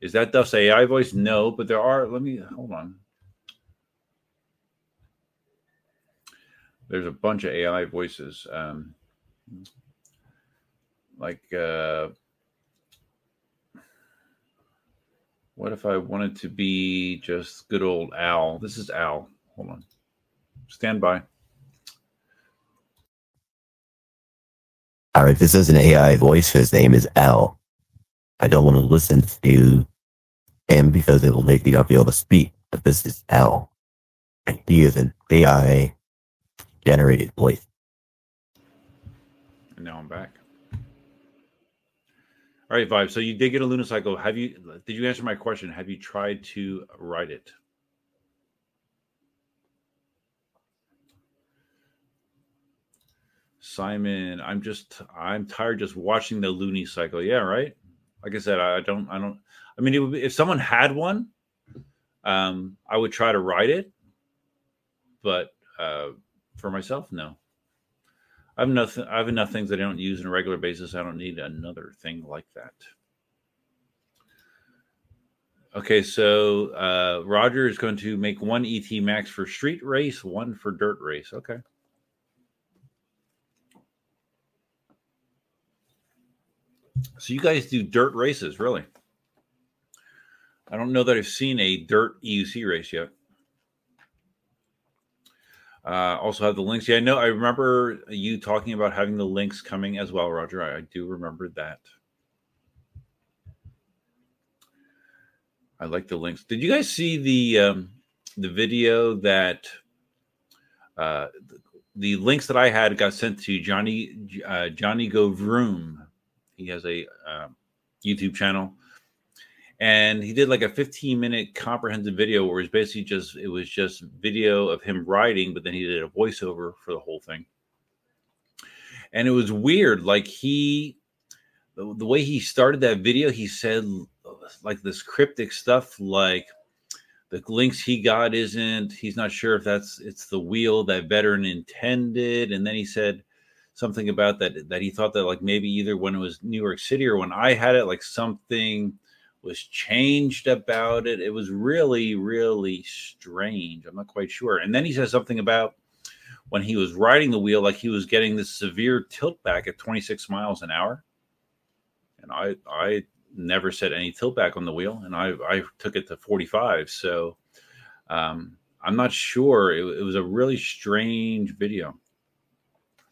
Is that Duf's AI voice? No, but there are. Let me hold on. There's a bunch of AI voices. Um, like, uh, what if I wanted to be just good old Al? This is Al. Hold on. Stand by.
All right, this is an AI voice. His name is Al. I don't want to listen to him because it will make me not be able to speak. But this is Al. And he is an AI generated voice.
And now I'm back. All right, Vibe. So you did get a Lunicycle. Have you? Did you answer my question? Have you tried to ride it? Simon, I'm just I'm tired just watching the Lunicycle. Yeah, right. Like I said, I don't I don't. I mean, it would be, if someone had one, um, I would try to ride it, but uh, for myself, no. I have enough. I have enough things that I don't use on a regular basis. I don't need another thing like that. Okay, so uh, Roger is going to make one ET Max for street race, one for dirt race. Okay. So you guys do dirt races, really? I don't know that I've seen a dirt EUC race yet. Uh, also have the Lynx. Yeah, I know. I remember you talking about having the Lynx coming as well, Roger. I, I do remember that. I like the Lynx. Did you guys see the um, the video that uh, the Lynx that I had got sent to Johnny uh, Johnny Go Vroom? He has a uh, YouTube channel and he did like a 15 minute comprehensive video where it was basically just it was just video of him riding but then he did a voiceover for the whole thing. And it was weird like he the, the way he started that video he said like this cryptic stuff like the Lynx he got isn't he's not sure if that's it's the wheel that veteran intended. And then he said something about that that he thought that like maybe either when it was new york city or when i had it like something was changed about it. It was really, really strange. I'm not quite sure. And then he says something about when he was riding the wheel, like he was getting this severe tilt back at 26 miles an hour. And I, I never said any tilt back on the wheel, and I, I took it to 45. So um, I'm not sure. It, it, was a really strange video.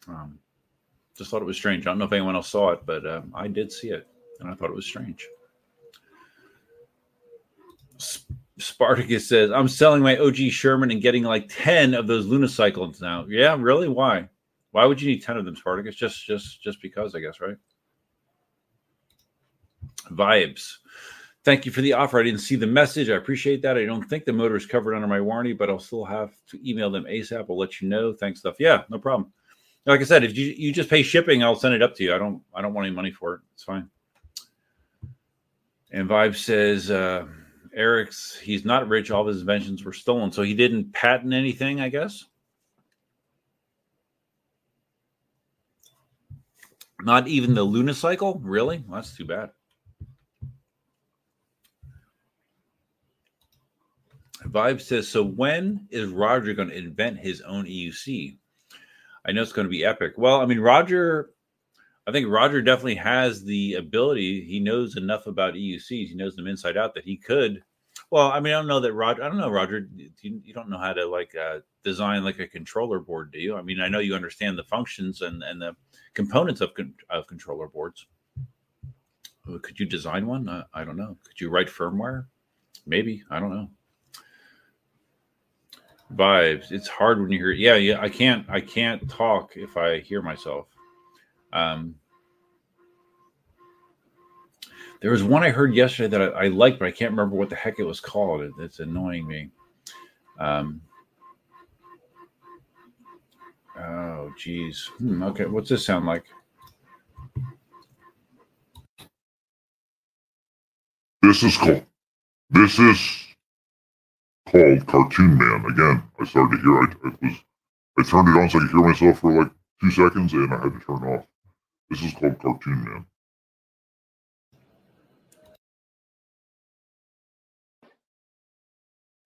Um, just thought it was strange. I don't know if anyone else saw it, but um, I did see it, and I thought it was strange. Spartacus says, I'm selling my OG Sherman and getting like 10 of those Lunicycles now. Yeah, really? Why? Why would you need 10 of them, Spartacus? Just just just because, I guess, right? Vibes. Thank you for the offer. I didn't see the message. I appreciate that. I don't think the motor is covered under my warranty, but I'll still have to email them ASAP. I'll let you know. Thanks, stuff. Yeah, no problem. Like I said, if you, you just pay shipping, I'll send it up to you. I don't I don't want any money for it. It's fine. And Vibe says, uh, Eric's he's not rich. All of his inventions were stolen, so he didn't patent anything. I guess. Not even the Lunicycle, really? Well, that's too bad. Vibe says, so when is Roger going to invent his own EUC? I know it's going to be epic. Well, I mean, Roger I think Roger definitely has the ability. He knows enough about EUCs. He knows them inside out that he could. Well, I mean, I don't know that Roger. I don't know, Roger. You, you don't know how to like uh, design like a controller board, do you? I mean, I know you understand the functions and and the components of of controller boards. Could you design one? Uh, I don't know. Could you write firmware? Maybe. I don't know. Vibes. It's hard when you hear. Yeah, yeah. I can't. I can't talk if I hear myself. Um, there was one I heard yesterday that I, I liked, but I can't remember what the heck it was called. It, it's annoying me. Um, oh, geez. Hmm, okay, what's this sound like?
This is called. This is called Cartoon Man. Again, I started to hear. I, I was. I turned it on so I could hear myself for like two seconds, and I had to turn off. This is called Cartoon Man.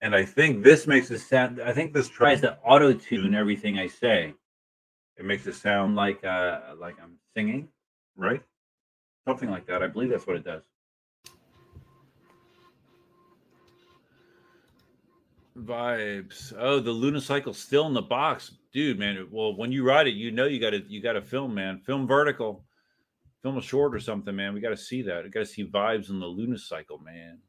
And I think this makes it sound. I think this tries to auto tune everything I say. It makes it sound like uh like I'm singing, right? Something like that. I believe that's what it does. Vibes. Oh, the Lunicycle's still in the box, dude, man. Well, when you ride it, you know you got to you got to film, man. Film vertical, film a short or something, man. We got to see that. We got to see vibes in the Lunicycle, man.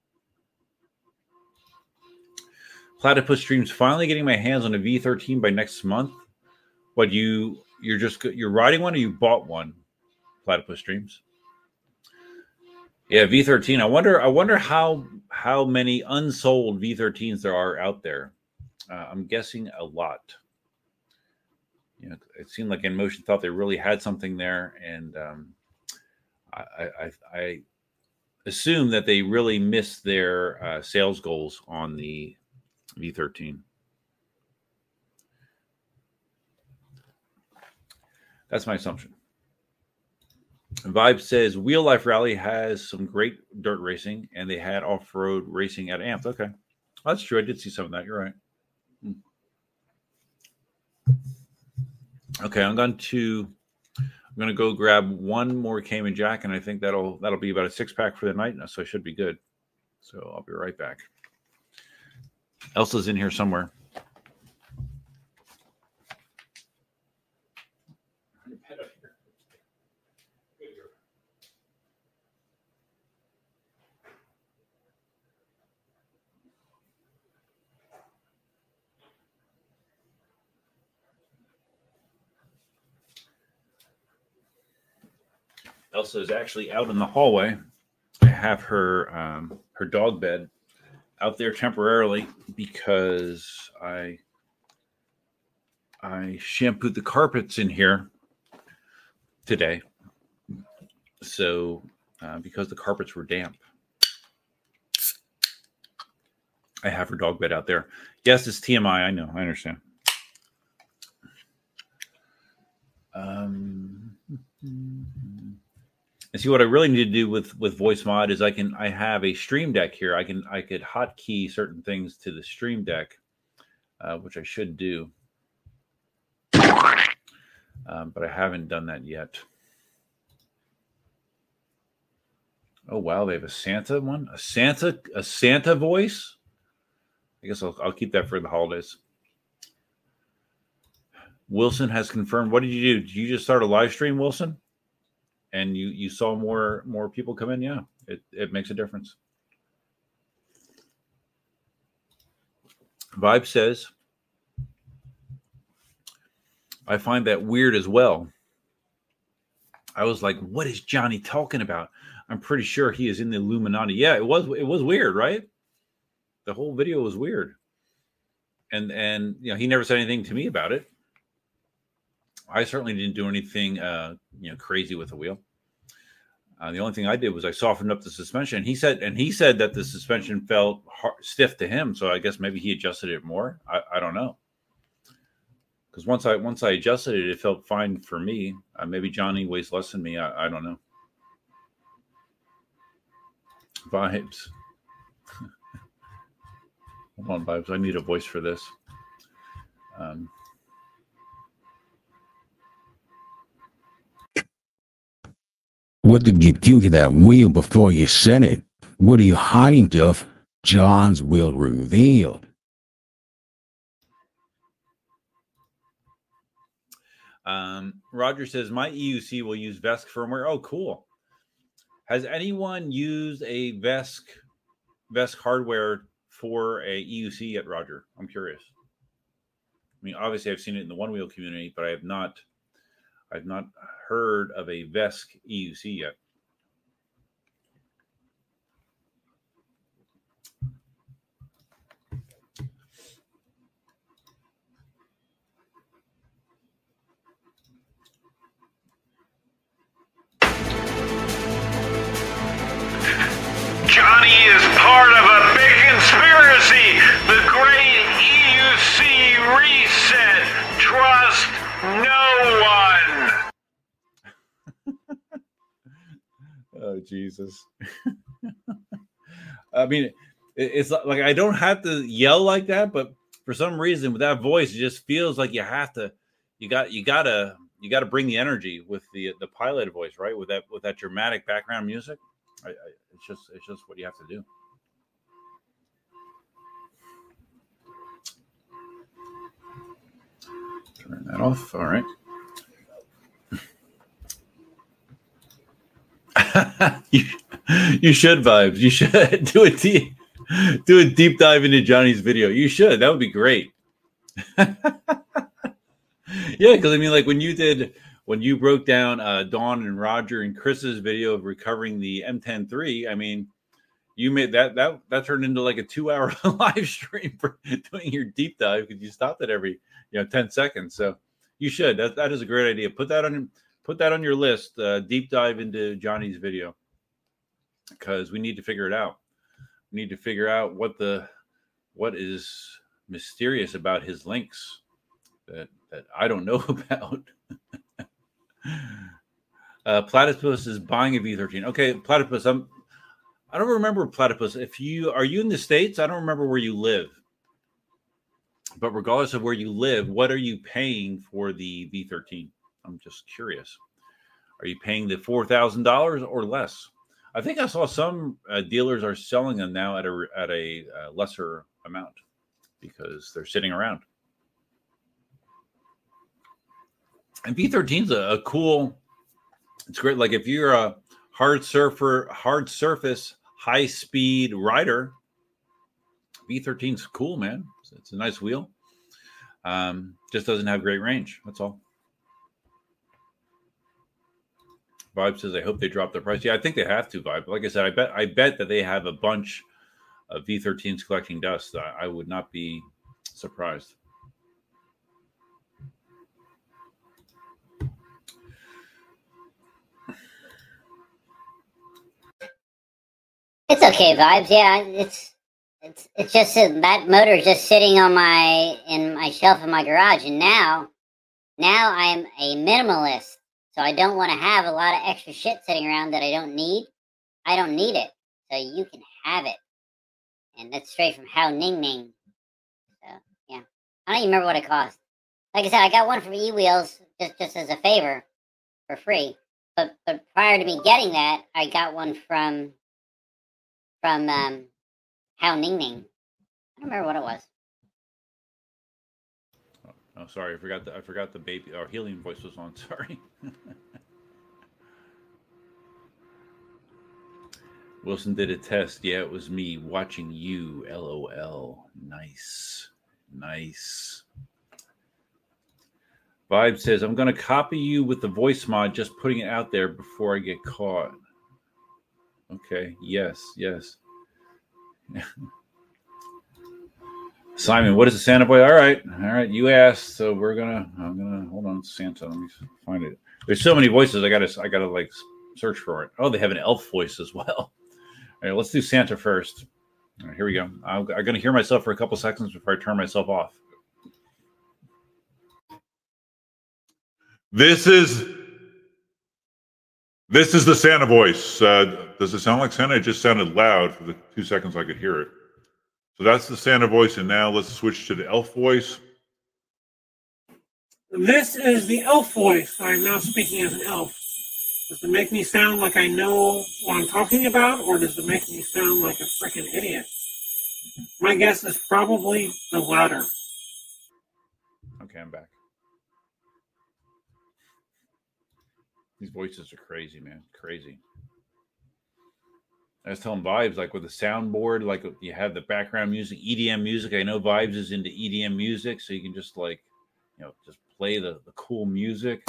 Platypus Streams finally getting my hands on a V13 by next month. What you you're just you're riding one or you bought one? Platypus Streams. Yeah, V13. I wonder. I wonder how how many unsold V13s there are out there. Uh, I'm guessing a lot. You know, it seemed like InMotion thought they really had something there, and um, I, I, I assume that they really missed their uh, sales goals on the V13. That's my assumption. Vibe says Wheel Life Rally has some great dirt racing, and they had off road racing at Amped. Okay, that's true. I did see some of that. You're right. Hmm. Okay, I'm going to I'm going to go grab one more Cayman Jack, and I think that'll that'll be about a six pack for the night. So I should be good. So I'll be right back. Elsa's in here somewhere. Elsa is actually out in the hallway. I have her um, her dog bed out there temporarily because I I shampooed the carpets in here today. So uh, because the carpets were damp, I have her dog bed out there. Yes, it's TMI. I know. I understand. Um, and see what I really need to do with with VoiceMod is I can I have a stream deck here. I can I could hotkey certain things to the stream deck, uh, which I should do. Um, but I haven't done that yet. Oh wow, they have a Santa one, a Santa, a Santa voice. I guess I'll, I'll keep that for the holidays. Wilson has confirmed. What did you do? Did you just start a live stream, Wilson? And you you saw more more people come in. Yeah, it it makes a difference. Vibe says, I find that weird as well. I was like, what is Johnny talking about? I'm pretty sure he is in the Illuminati. Yeah, it was it was weird, right? The whole video was weird. And and you know, he never said anything to me about it. I certainly didn't do anything uh, you know crazy with the wheel. Uh, the only thing I did was I softened up the suspension. He said, and he said that the suspension felt hard, stiff to him. So I guess maybe he adjusted it more. I, I don't know. Because once I once I adjusted it, it felt fine for me. Uh, maybe Johnny weighs less than me. I, I don't know. Vibes. Hold on, vibes. I need a voice for this. Um,
What did you do to that wheel before you sent it? What are you hiding, Duf? John's will revealed.
Um, Roger says my EUC will use VESC firmware. Oh, cool. Has anyone used a VESC VESC hardware for a EUC yet, Roger? I'm curious. I mean, obviously, I've seen it in the one wheel community, but I have not. I've not heard of a VESC EUC yet.
Johnny is part of
Jesus! I mean, it's like I don't have to yell like that, but for some reason with that voice, it just feels like you have to. You got you gotta you gotta bring the energy with the the pilot voice, right? With that with that dramatic background music. I, I, it's just it's just what you have to do. Turn that off. All right. you, you should vibes. You should do a deep do a deep dive into Johnny's video. You should. That would be great. yeah, because I mean, like when you did when you broke down uh, Dawn and Roger and Chris's video of recovering the M103, I mean, you made that that that turned into like a two hour live stream for doing your deep dive because you stopped it every you know 10 seconds. So you should. That that is a great idea. Put that on put that on your list. Uh, deep dive into Johnny's video because we need to figure it out. We need to figure out what the what is mysterious about his Lynx that that I don't know about. uh, Platypus is buying a V13. Okay, Platypus, I'm I don't remember Platypus. If you are you in the states, I don't remember where you live. But regardless of where you live, what are you paying for the V13? I'm just curious. Are you paying the four thousand dollars or less? I think I saw some uh, dealers are selling them now at a at a uh, lesser amount because they're sitting around. And V13 is a, a cool. It's great. Like if you're a hard surfer, hard surface, high speed rider, V13 is cool, man. It's, it's a nice wheel. Um, just doesn't have great range. That's all. Vibe says, "I hope they drop the price." Yeah, I think they have to. Vibe, like I said, I bet, I bet that they have a bunch of V13s collecting dust. I, I would not be surprised.
It's okay, vibes. Yeah, it's it's it's just that that motor's just sitting on my in my shelf in my garage, and now now I am a minimalist, so I don't want to have a lot of extra shit sitting around that I don't need. I don't need it, so you can have it, and that's straight from How Ning Ning. So yeah, I don't even remember what it cost. Like I said, I got one from E Wheels just just as a favor for free. But but prior to me getting that, I got one from from um How Ning Ning. I don't remember what it was.
Oh, sorry, I forgot the I forgot the baby Our helium voice was on. Sorry. Wilson did a test. Yeah, it was me watching you. LOL. Nice, nice. Vibe says, "I'm going to copy you with the VoiceMod. Just putting it out there before I get caught." Okay. Yes. Yes. Simon, what is a Santa boy? All right, all right. You asked, so we're gonna. I'm gonna hold on, Santa. Let me find it. There's so many voices. I gotta. I gotta like search for it. Oh, they have an elf voice as well. All right, let's do Santa first. All right, here we go. I'm, I'm gonna hear myself for a couple seconds before I turn myself off.
This is this is the Santa voice. Uh, does it sound like Santa? It just sounded loud for the two seconds I could hear it. So that's the Santa voice, and now let's switch to the elf voice.
This is the elf voice. I'm now speaking as an elf. Does it make me sound like I know what I'm talking about, or does it make me sound like a freaking idiot? My guess is probably the latter.
Okay, I'm back. These voices are crazy, man. Crazy. I was telling Vibes, like with the soundboard, like you have the background music, EDM music. I know Vibes is into EDM music, so you can just like, you know, just play the, the cool music.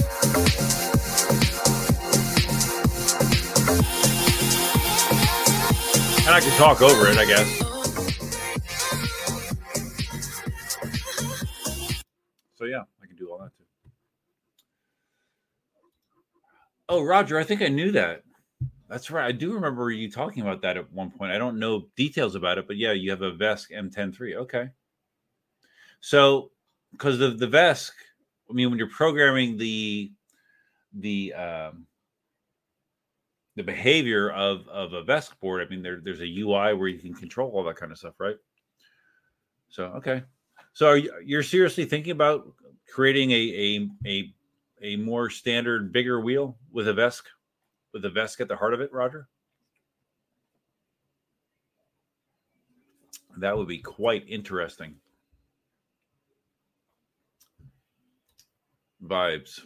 And I can talk over it, I guess. So yeah, I can do all that too. Oh, Roger, I think I knew that. That's right. I do remember you talking about that at one point. I don't know details about it, but yeah, you have a VESC M103. Okay. So, because of the VESC, I mean, when you're programming the the um, the behavior of of a VESC board. I mean, there, there's a UI where you can control all that kind of stuff, right? So okay, so are you, you're seriously thinking about creating a a a a more standard, bigger wheel with a VESC, with a VESC at the heart of it, Roger? That would be quite interesting. Vibes.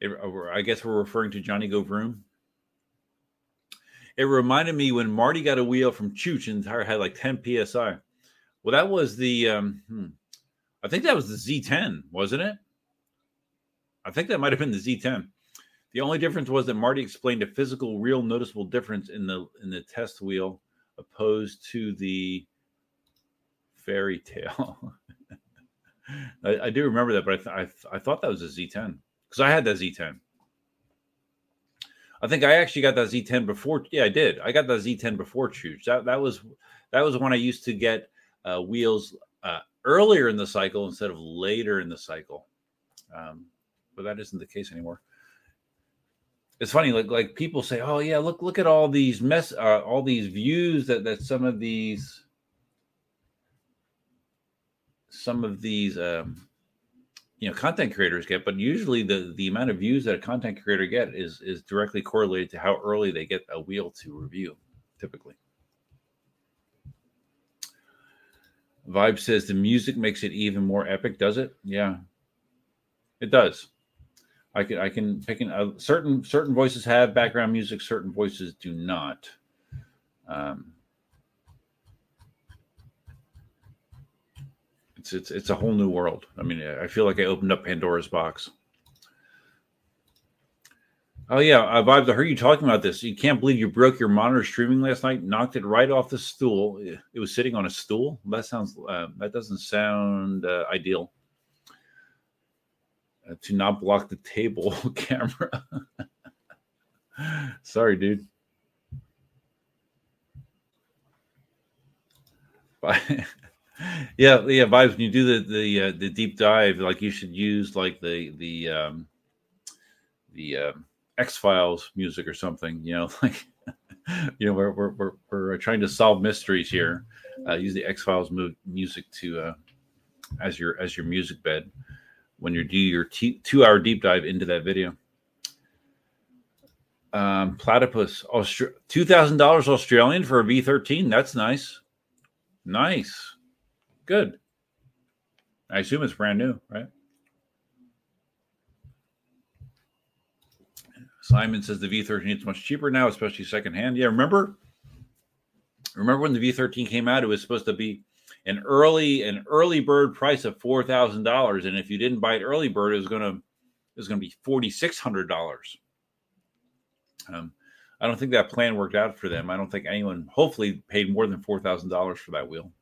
It, I guess we're referring to Johnny Go Vroom. It reminded me when Marty got a wheel from Chooch and the tire had like 10 psi. Well, that was the, um, hmm, I think that was the Z10, wasn't it? I think that might have been the Z10. The only difference was that Marty explained a physical, real, noticeable difference in the in the test wheel opposed to the fairy tale. I, I, do remember that, but I, th- I, th- I thought that was a Z10 because I had that Z10. I think I actually got that Z10 before. Yeah, I did. I got that Z10 before Chooch. That that was that was when I used to get uh, wheels uh, earlier in the cycle instead of later in the cycle. Um, but that isn't the case anymore. It's funny, like like people say, "Oh yeah, look look at all these mess, uh, all these views that that some of these, some of these, um, you know, content creators get." But usually, the the amount of views that a content creator get is is directly correlated to how early they get a wheel to review, typically. Vibe says the music makes it even more epic. Does it? Yeah, it does. I can I can pick in uh, certain certain voices have background music, certain voices do not. Um, it's it's it's a whole new world. I mean, I feel like I opened up Pandora's box. Oh yeah, uh, Vibes. I've heard you talking about this. You can't believe you broke your monitor streaming last night. Knocked it right off the stool. It was sitting on a stool. That sounds. Uh, that doesn't sound uh, ideal. Uh, to not block the table camera. Sorry, dude. yeah, yeah, vibes. When you do the the uh, the deep dive, like you should use like the the um, the uh, X Files music or something. You know, like you know we're we're we're, we're trying to solve mysteries here. Uh, use the X Files mu- music to uh, as your as your music bed when you do your t- two hour deep dive into that video. Um, platypus, Austra- two thousand dollars Australian for a V thirteen. That's nice, nice, good. I assume it's brand new, right? Simon says the V13 is much cheaper now, especially secondhand. Yeah, remember, remember when the V13 came out? It was supposed to be an early an early bird price of four thousand dollars, and if you didn't buy it early bird, it was gonna it was gonna be forty six hundred dollars. Um, I don't think that plan worked out for them. I don't think anyone, hopefully, paid more than four thousand dollars for that wheel.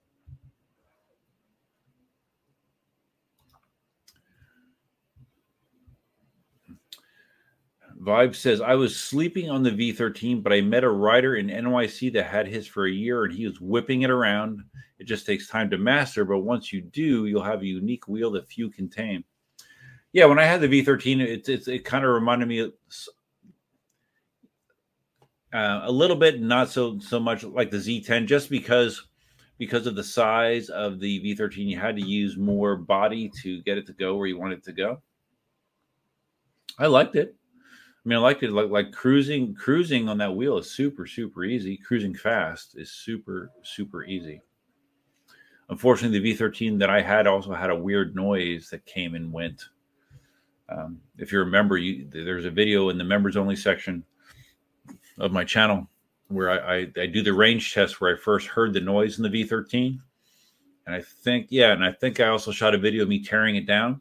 Vibe says, I was sleeping on the V13, but I met a rider in NYC that had his for a year and he was whipping it around. It just takes time to master, but once you do, you'll have a unique wheel that few can tame. Yeah, when I had the V13, it, it, it kind of reminded me uh, a little bit, not so so much like the Z10, just because because of the size of the V13, you had to use more body to get it to go where you want it to go. I liked it. I mean, I liked it like like cruising cruising on that wheel is super super easy. Cruising fast is super super easy. Unfortunately, the V13 that I had also had a weird noise that came and went. Um, if you remember, you, there's a video in the members only section of my channel where I, I, I do the range test where I first heard the noise in the V13, and I think yeah, and I think I also shot a video of me tearing it down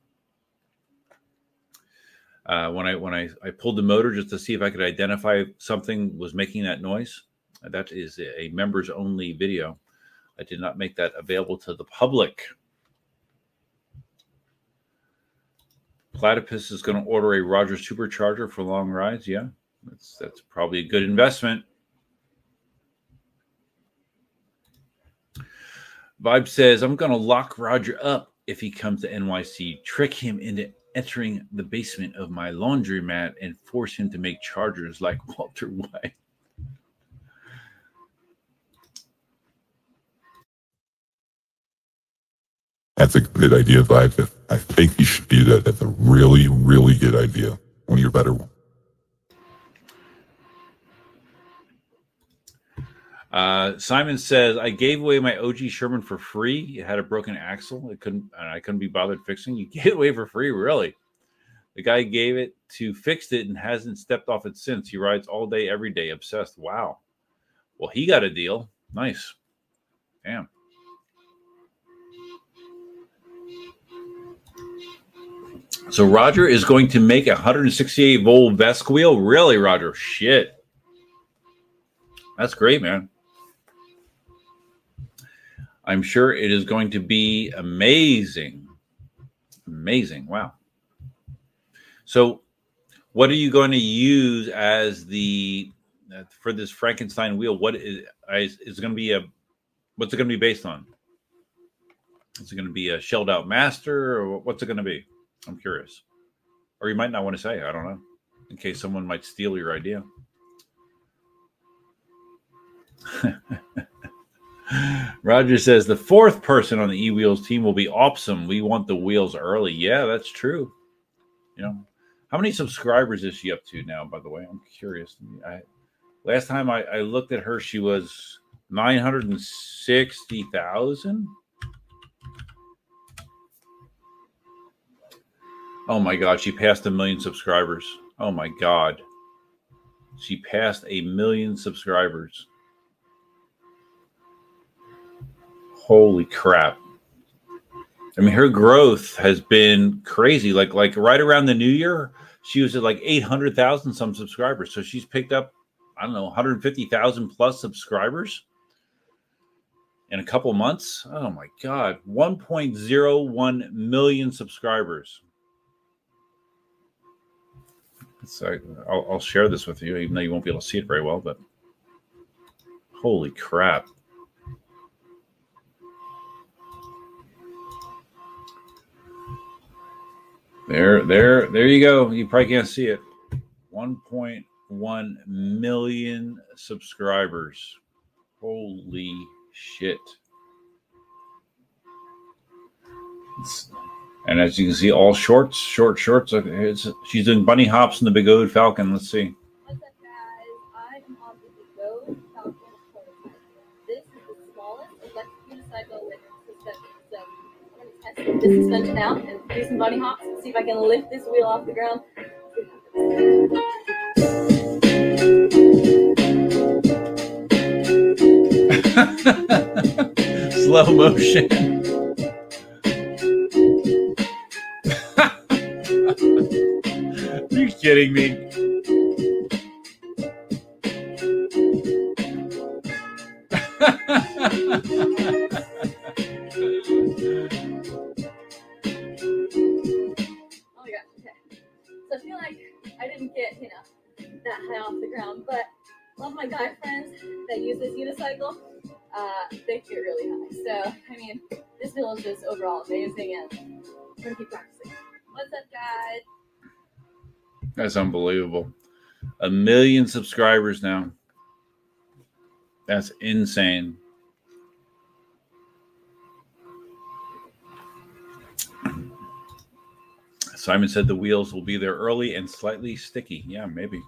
uh, when I when I, I pulled the motor just to see if I could identify something was making that noise. That is a members only video. I did not make that available to the public. Platypus is going to order a Rogers supercharger for long rides. Yeah, that's that's probably a good investment. Vibe says, I'm going to lock Roger up if he comes to NYC, trick him into entering the basement of my laundromat and force him to make chargers like Walter White.
That's a good idea, Vibe. I think you should do that. That's a really, really good idea. One of your better ones.
Uh, Simon says, "I gave away my OG Sherman for free. It had a broken axle. It couldn't, I couldn't be bothered fixing. You gave it away for free, really? The guy gave it to fixed it and hasn't stepped off it since. He rides all day, every day, obsessed. Wow. Well, he got a deal. Nice. Damn. So Roger is going to make a 168 volt VESC wheel. Really, Roger? Shit. That's great, man. I'm sure it is going to be amazing. Amazing. Wow. So, what are you going to use as the uh, for this Frankenstein wheel? What is is, going to be a what's it going to be based on? Is it going to be a shelled out master or what's it going to be? I'm curious. Or you might not want to say, I don't know, in case someone might steal your idea. Roger says the fourth person on the e wheels team will be awesome. We want the wheels early. Yeah, that's true. You know, how many subscribers is she up to now? By the way, I'm curious. I, last time I, I looked at her, she was nine hundred and sixty thousand. Oh my God, she passed a million subscribers. Oh my God, she passed a million subscribers. Holy crap. I mean, her growth has been crazy. Like, like right around the new year, she was at like 800,000 some subscribers. So she's picked up, I don't know, 150,000 plus subscribers in a couple months. Oh my God. 1.01 million subscribers. So I'll, I'll share this with you, even though you won't be able to see it very well, but holy crap. There, there, there you go. You probably can't see it. 1.1 million subscribers. Holy shit. It's, and as you can see, all shorts, short shorts. It's, she's doing bunny hops in the Begode Falcon. Let's see.
What's up, guys? I am on the Go Falcon prototype. This is the smallest electric unicycle with suspension. So I'm going to test this suspension out and do some bunny hops and see if I can lift this wheel off the ground.
Slow motion.
Is just overall amazing and I'm gonna keep practicing. What's up, guys?
That's unbelievable. A million subscribers now. That's insane. Simon said the wheels will be there early and slightly sticky. Yeah, maybe.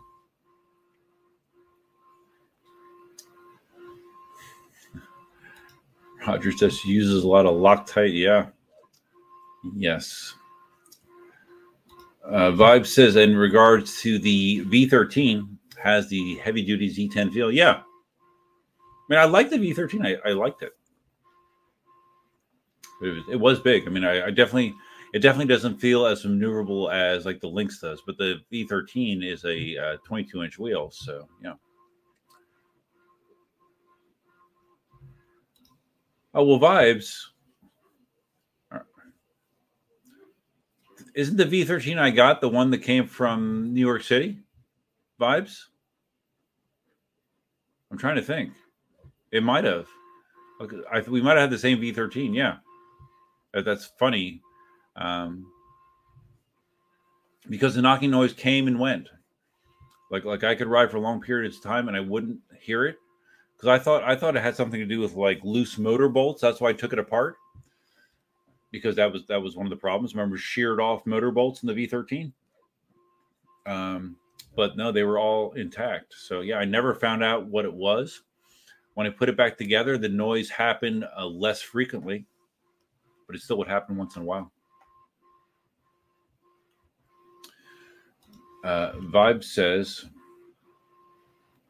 Roger just uses a lot of Loctite. Yeah. Yes. Uh, Vibe says, in regards to the V13, has the heavy duty Z10 feel. Yeah. I mean, I like the V13. I, I liked it. It was, it was big. I mean, I, I definitely, it definitely doesn't feel as maneuverable as like the Lynx does, but the V13 is a uh, 22 inch wheel. So, yeah. Oh, well, Vibes. Isn't the V13 I got the one that came from New York City? Vibes? I'm trying to think. It might have. I, we might have had the same V13. Yeah. That- That's funny. Um, because the knocking noise came and went. Like like I could ride for long periods of time and I wouldn't hear it because I thought I thought it had something to do with like loose motor bolts. That's why I took it apart because that was that was one of the problems. Remember, sheared off motor bolts in the V13. Um, but no, they were all intact. So yeah, I never found out what it was. When I put it back together, the noise happened uh, less frequently, but it still would happen once in a while. Uh, Vibe says,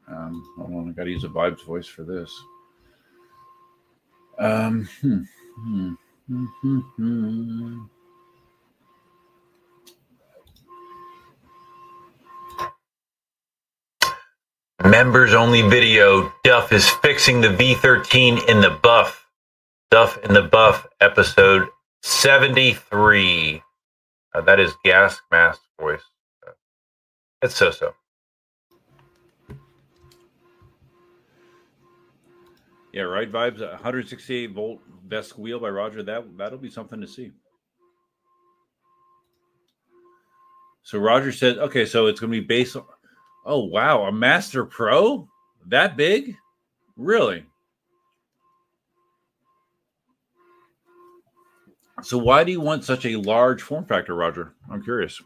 um, hold on, I got to use a Vibe's voice for this. Um, hmm, hmm, hmm, hmm, hmm.
Members only video. Duf is fixing the V13 in the buff. Duf in the buff, episode 73. Uh, that is Gas Mask voice. It's so so.
Yeah, right. Vibes. 168 volt VESC wheel by Roger. That that'll be something to see. So Roger said, okay, so it's going to be based on. Oh wow, a Master Pro that big? Really? So why do you want such a large form factor, Roger? I'm curious.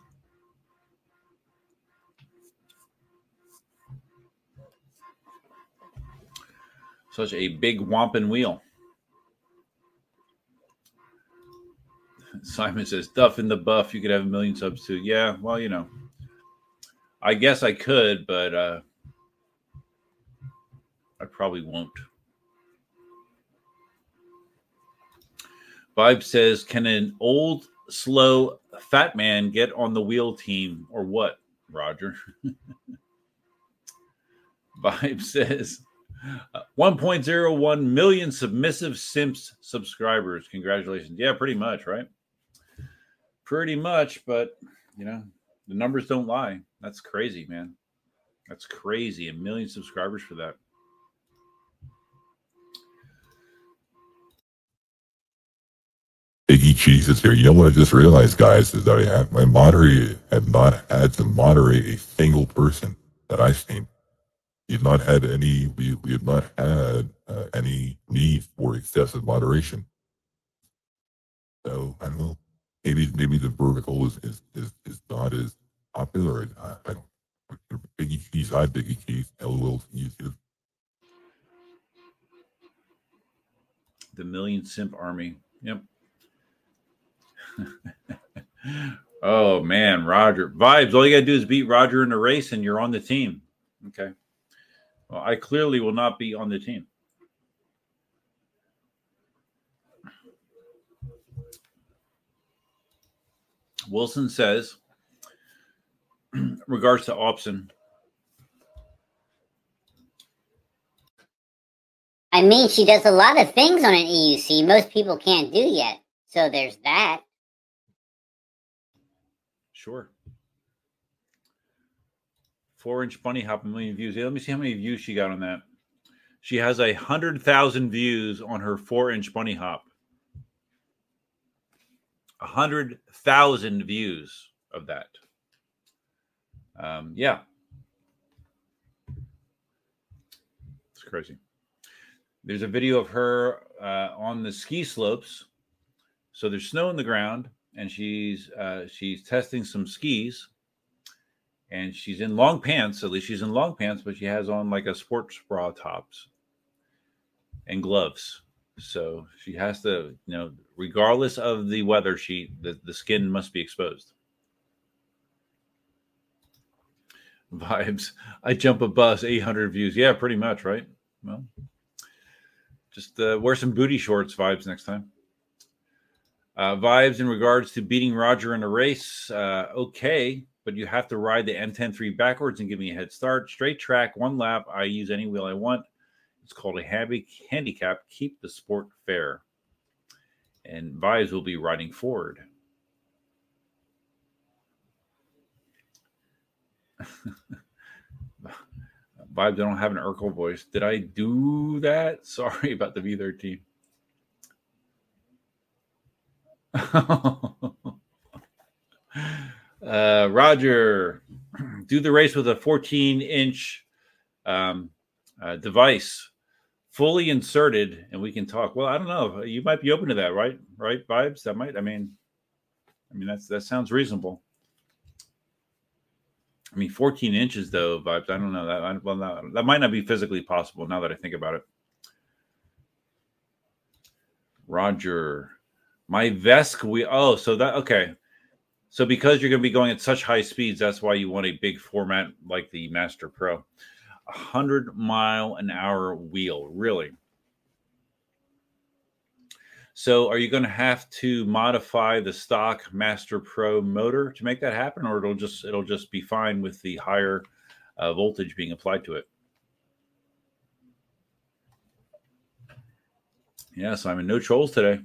Such a big wampin wheel. Simon says, Duf in the buff, you could have a million subs too. Yeah, well, you know. I guess I could, but uh I probably won't. Vibe says, "Can an old, slow, fat man get on the wheel team, or what?" Roger. Vibe says, "1.01 million submissive simps subscribers. Congratulations! Yeah, pretty much, right? Pretty much, but you know, the numbers don't lie. That's crazy, man. That's crazy. A million subscribers for that."
Biggie Cheese is here. You know what I just realized, guys, is that I have my moderator have not had to moderate a single person that I've seen. We've not had any. We we have not had uh, any need for excessive moderation. So I don't know. Maybe maybe the vertical is is is, is not as popular. I, I don't. Biggie hi Biggie Cheese. LOL YouTube.
The million simp army. Yep. oh man, Roger vibes. All you gotta do is beat Roger in a race, and you're on the team. Okay. I clearly will not be on the team. Wilson says, regards to Opson,
I mean, she does a lot of things on an EUC most people can't do yet. So there's that.
Sure. Four inch bunny hop, a million views. Yeah, let me see how many views she got on that. She has a hundred thousand views on her four inch bunny hop. A hundred thousand views of that. Um, yeah. It's crazy. There's a video of her uh, on the ski slopes. So there's snow on the ground and she's uh, she's testing some skis, and she's in long pants. At least she's in long pants, but she has on like a sports bra tops and gloves. So she has to, you know, regardless of the weather, she the, the skin must be exposed. Vibes. I jump a bus, 800 views. Yeah, pretty much, right? Well, just uh, wear some booty shorts vibes next time. Uh, vibes in regards to beating Roger in a race, uh, okay, but you have to ride the M103 backwards and give me a head start. Straight track, one lap. I use any wheel I want. It's called a happy handicap. Keep the sport fair. And vibes will be riding forward. vibes, I don't have an Urkel voice. Did I do that? Sorry about the V13. Uh, Roger, do the race with a 14 inch um, uh, device fully inserted and we can talk. Well, I don't know. You might be open to that, right? Right, vibes? That might, I mean, I mean, that's that sounds reasonable. I mean, 14 inches though, vibes. I don't know that. I, well, that, that might not be physically possible now that I think about it. Roger, my VESC. We oh, so that okay. So because you're going to be going at such high speeds, that's why you want a big format like the Master Pro. A hundred mile an hour wheel, really. So, are you going to have to modify the stock Master Pro motor to make that happen, or it'll just it'll just be fine with the higher uh, voltage being applied to it? Yeah, Simon, no trolls today.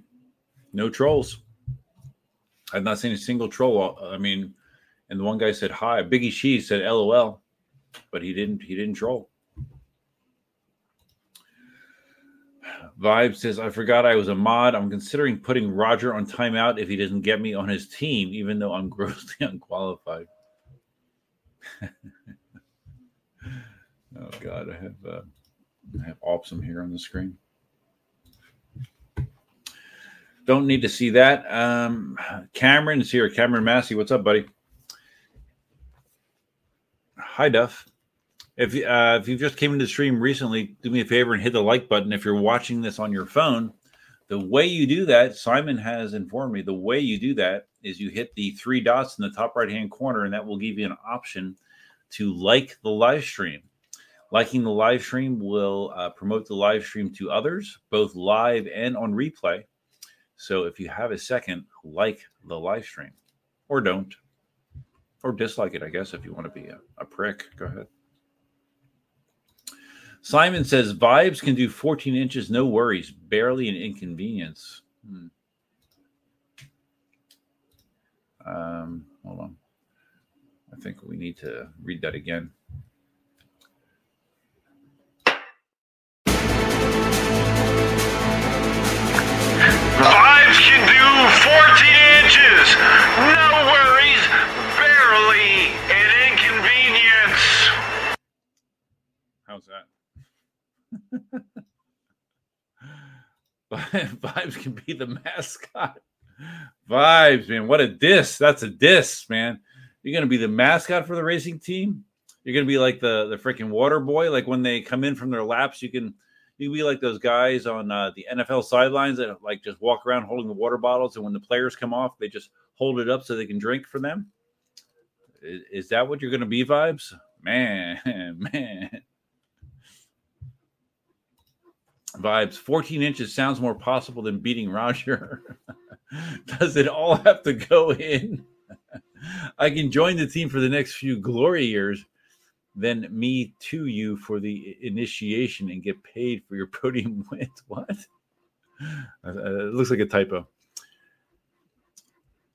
No trolls. I've not seen a single troll. I mean, and the one guy said hi. Biggie She said LOL, but he didn't. He didn't troll. Vibe says, I forgot I was a mod. I'm considering putting Roger on timeout if he doesn't get me on his team, even though I'm grossly unqualified. oh God, I have uh, I have Opsum here on the screen. Don't need to see that. Um, Cameron's here. Cameron Massey, what's up, buddy? Hi, Duf. If uh, if you just came into the stream recently, do me a favor and hit the like button. If you're watching this on your phone, the way you do that, Simon has informed me. The way you do that is you hit the three dots in the top right hand corner, and that will give you an option to like the live stream. Liking the live stream will uh, promote the live stream to others, both live and on replay. So if you have a second, like the live stream or don't, or dislike it, I guess, if you want to be a, a prick. Go ahead. Simon says vibes can do 14 inches, no worries, barely an inconvenience. Hmm. Um, hold on. I think we need to read that again.
Vibes can do 14 inches. No worries. Barely an inconvenience.
How's that? Vibes can be the mascot. Vibes, man. What a diss. That's a diss, man. You're going to be the mascot for the racing team? You're going to be like the, the freaking water boy. Like when they come in from their laps, you can you can be like those guys on uh, the NFL sidelines that like just walk around holding the water bottles, and when the players come off, they just hold it up so they can drink for them. Is, is that what you're going to be, vibes? Man, man. Vibes 14 inches sounds more possible than beating Roger. Does it all have to go in? I can join the team for the next few glory years then me to you for the initiation and get paid for your podium wins. What? Uh, it looks like a typo.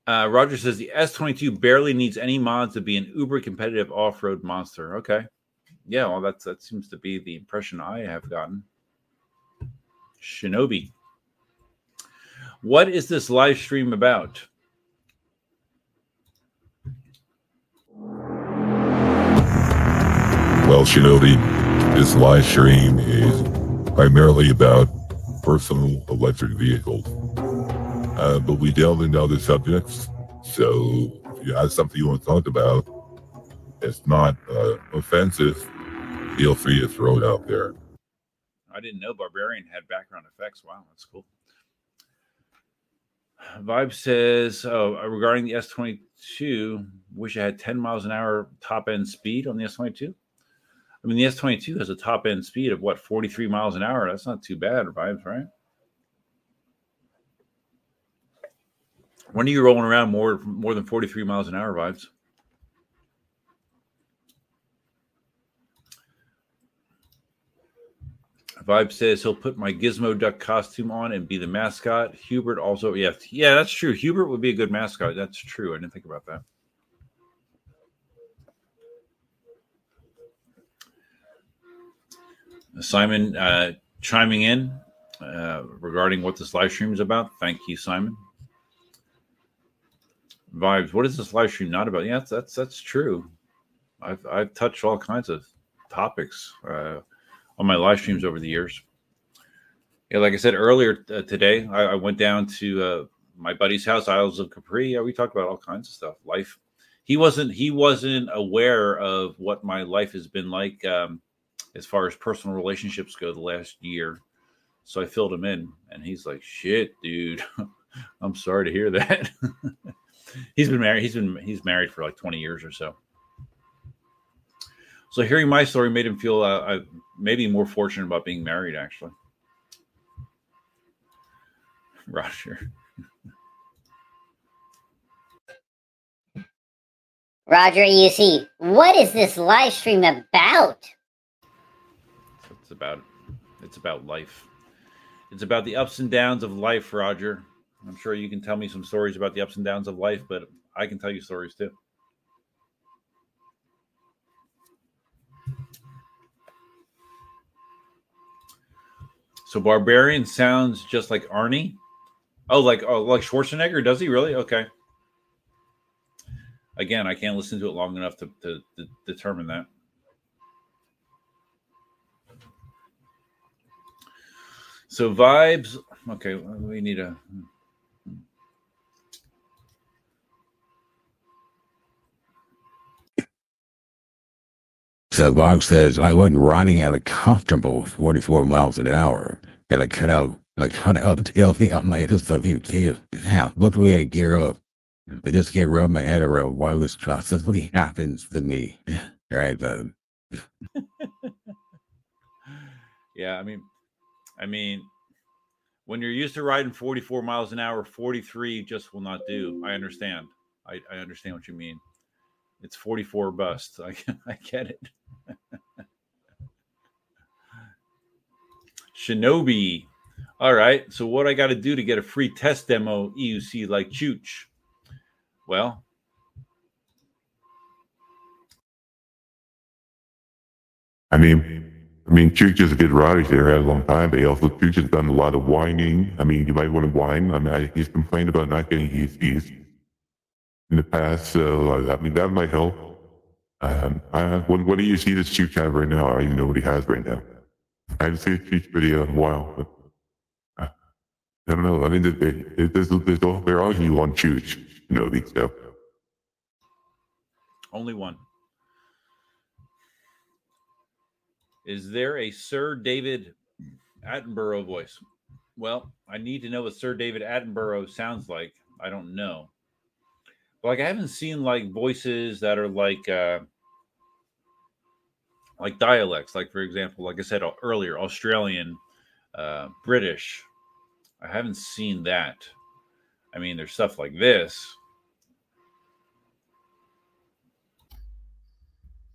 Uh, Roger says the S22 barely needs any mods to be an uber competitive off road monster. Okay. Yeah, well, that's that seems to be the impression I have gotten. Shinobi. What is this live stream about?
Well, Shinobi, this live stream is primarily about personal electric vehicles. Uh, but we delve into other subjects. So if you have something you want to talk about, it's not uh, offensive, feel free to throw it out there.
I didn't know Barbarian had background effects. Wow, that's cool. Vibe says, oh, regarding the S22, wish I had 10 miles an hour top end speed on the S22. I mean, the S22 has a top end speed of what, 43 miles an hour. That's not too bad, vibes, right? When are you rolling around more more than 43 miles an hour, vibes? Vibe says he'll put my Gizmo Duck costume on and be the mascot. Hubert also, yeah, yeah, that's true. Hubert would be a good mascot. That's true. I didn't think about that. Simon uh, chiming in uh, regarding what this live stream is about. Thank you, Simon. Vibes. What is this live stream not about? Yeah, that's that's, true. I've I've touched all kinds of topics uh, on my live streams over the years. Yeah, like I said earlier uh, today, I, I, went down to uh, my buddy's house, Isles of Capri. Yeah, we talked about all kinds of stuff. Life. He wasn't he wasn't aware of what my life has been like um, as far as personal relationships go the last year. So I filled him in, and he's like, "Shit, dude, I'm sorry to hear that." he's been married. He's been he's married for like 20 years or so. So hearing my story made him feel uh, maybe more fortunate about being married. Actually, Roger.
Roger EUC, what is this live stream about?
About it's about life. It's about the ups and downs of life, Roger. I'm sure you can tell me some stories about the ups and downs of life, but I can tell you stories too. So Barbarian sounds just like Arnie. Oh, like oh, like Schwarzenegger? Does he really? Okay. Again, I can't listen to it long enough to, to, to determine that. So vibes. Okay, we need a.
So Bob says I wasn't riding at a comfortable 44 miles an hour. And I cut out, I cut out the tailgate on my just of you kids. Yeah, look the way I gear up. I just can't rub my head around why this constantly happens to me. All right, bud.
yeah, I mean, I mean, when you're used to riding 44 miles an hour, 43 just will not do. I understand. I, I understand what you mean. It's 44 bust. I, I get it. Shinobi. All right. So what I got to do to get a free test demo EUC like Chooch? Well,
I mean, I mean, Chooch is a good rider there, had a long time, but also Chooch has done a lot of whining. I mean, you might want to whine. I mean, he's complained about not getting fees in the past, so I mean, that might help. Um, I, what, what do you see this Chooch have right now? I don't even know what he has right now. I haven't seen a video in a while, but uh, I don't know. I mean, there's, there's, there's, there are only one Chooch, you know, these stuff.
Only one. Is there a Sir David Attenborough voice? Well, I need to know what Sir David Attenborough sounds like. I don't know. But like I haven't seen like voices that are like uh like dialects, like for example, like I said earlier, Australian, uh, British. I haven't seen that. I mean, there's stuff like this.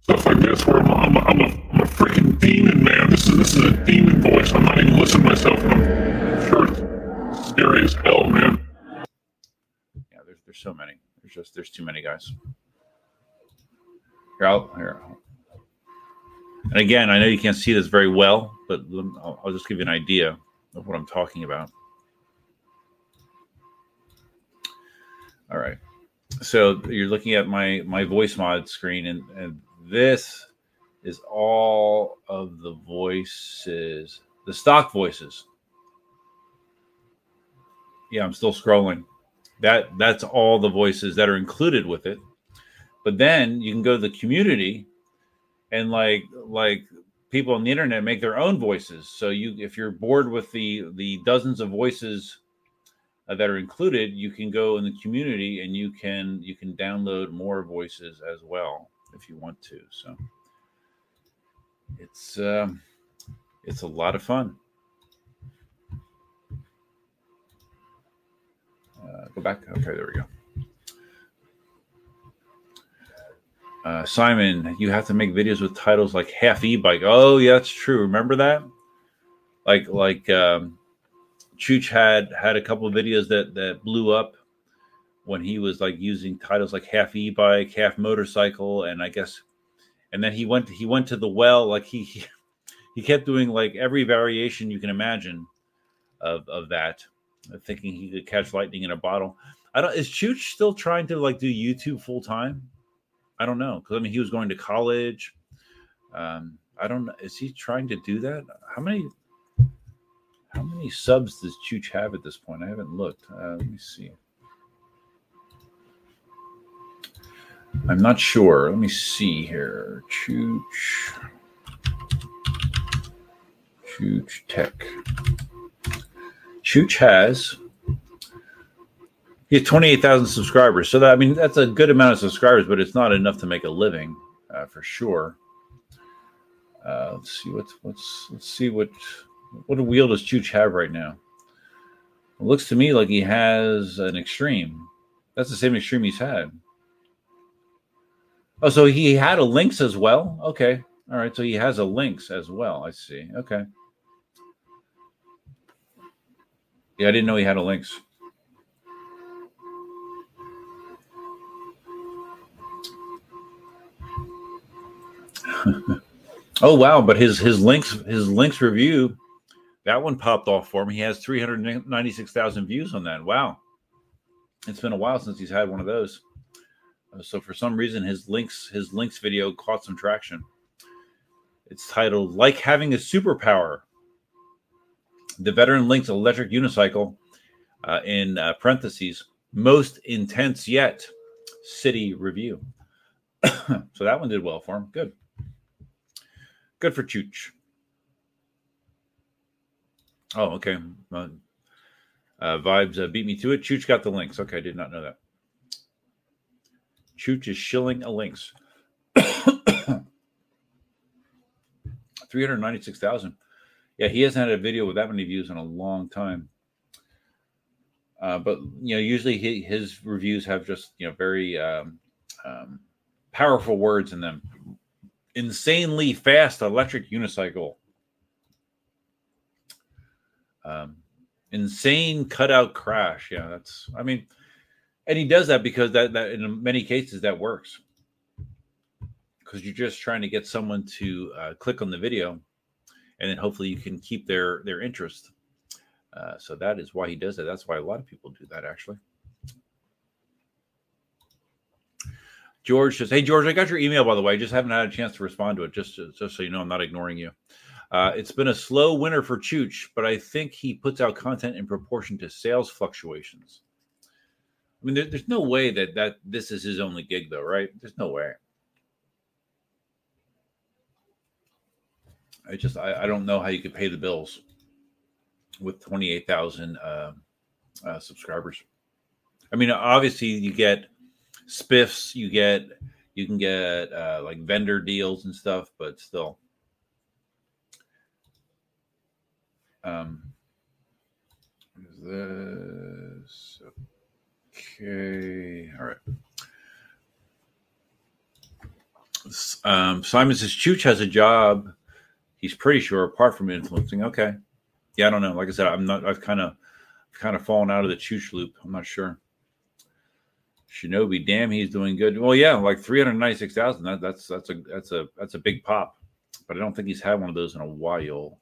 Stuff like this, where I'm, I'm, a, I'm a freaking demon, man. This is a demon voice. I'm not even listening to myself. I'm sure it's scary as hell, man.
Yeah, there's there's so many. There's just there's too many guys. Here, I'll, here. And again, I know you can't see this very well, but I'll, I'll just give you an idea of what I'm talking about. All right. So you're looking at my my VoiceMod screen, and, and this is all of the voices, the stock voices. Yeah, I'm still scrolling. That that's all the voices that are included with it. But then you can go to the community and like like people on the internet make their own voices. So you if you're bored with the the dozens of voices uh, that are included, you can go in the community and you can you can download more voices as well if you want to. So it's um, it's a lot of fun. Uh, go back. Okay, there we go. Uh, Simon, you have to make videos with titles like half e-bike. Oh, yeah, that's true. Remember that? Like, like um, Chooch had had a couple of videos that that blew up when he was like using titles like half e-bike, half motorcycle, and I guess, and then he went he went to the well. Like he he, kept doing like every variation you can imagine of of that, thinking he could catch lightning in a bottle. I don't. Is Chooch still trying to like do YouTube full time? I don't know because I mean he was going to college. Um, I don't know. Is he trying to do that? How many? How many subs does Chooch have at this point? I haven't looked. Uh, let me see. I'm not sure. Let me see here. Chooch. Chooch Tech. Chooch has he has 28,000 subscribers. So that I mean that's a good amount of subscribers, but it's not enough to make a living uh, for sure. Uh, let's see what's what's let's see what what a wheel does Chooch have right now? It looks to me like he has an extreme. That's the same extreme he's had. Oh, so he had a Lynx as well. Okay, all right. So he has a Lynx as well. I see. Okay. Yeah, I didn't know he had a Lynx. oh wow! But his his Lynx his Lynx review that one popped off for him. He has three hundred ninety six thousand views on that. Wow! It's been a while since he's had one of those. Uh, so for some reason, his Lynx his Lynx video caught some traction. It's titled "Like Having a Superpower." The veteran Lynx electric unicycle, uh, in uh, parentheses, most intense yet, city review. so that one did well for him. Good. Good for Chooch. Oh, okay. Uh, uh, vibes uh, beat me to it. Chooch got the Lynx. Okay, I did not know that. Chooch is shilling a Lynx. 396,000. Yeah, he hasn't had a video with that many views in a long time. Uh, but you know, usually he, his reviews have just you know very um, um, powerful words in them. Insanely fast electric unicycle. Um, insane cutout crash. Yeah, that's. I mean, and he does that because that that in many cases that works because you're just trying to get someone to uh, click on the video and then hopefully you can keep their their interest. Uh, so that is why he does that. That's why a lot of people do that actually. George says, "Hey George, I got your email by the way. I just haven't had a chance to respond to it. Just just so you know, I'm not ignoring you. Uh, it's been a slow winter for Chooch, but I think he puts out content in proportion to sales fluctuations. I mean, there, there's no way that that this is his only gig, though, right? There's no way. I just I, I don't know how you could pay the bills with 28,000 uh, uh, subscribers. I mean, obviously you get spiffs, you get you can get uh, like vendor deals and stuff, but still. Um, is this okay? All right. Um, Simon says Chooch has a job he's pretty sure apart from influencing. Okay. Yeah, I don't know. Like I said, I'm not I've kind of kind of fallen out of the chooch loop. I'm not sure. Shinobi, damn, he's doing good. Well, yeah, like 396,000. That, that's that's a that's a that's a big pop. But I don't think he's had one of those in a while.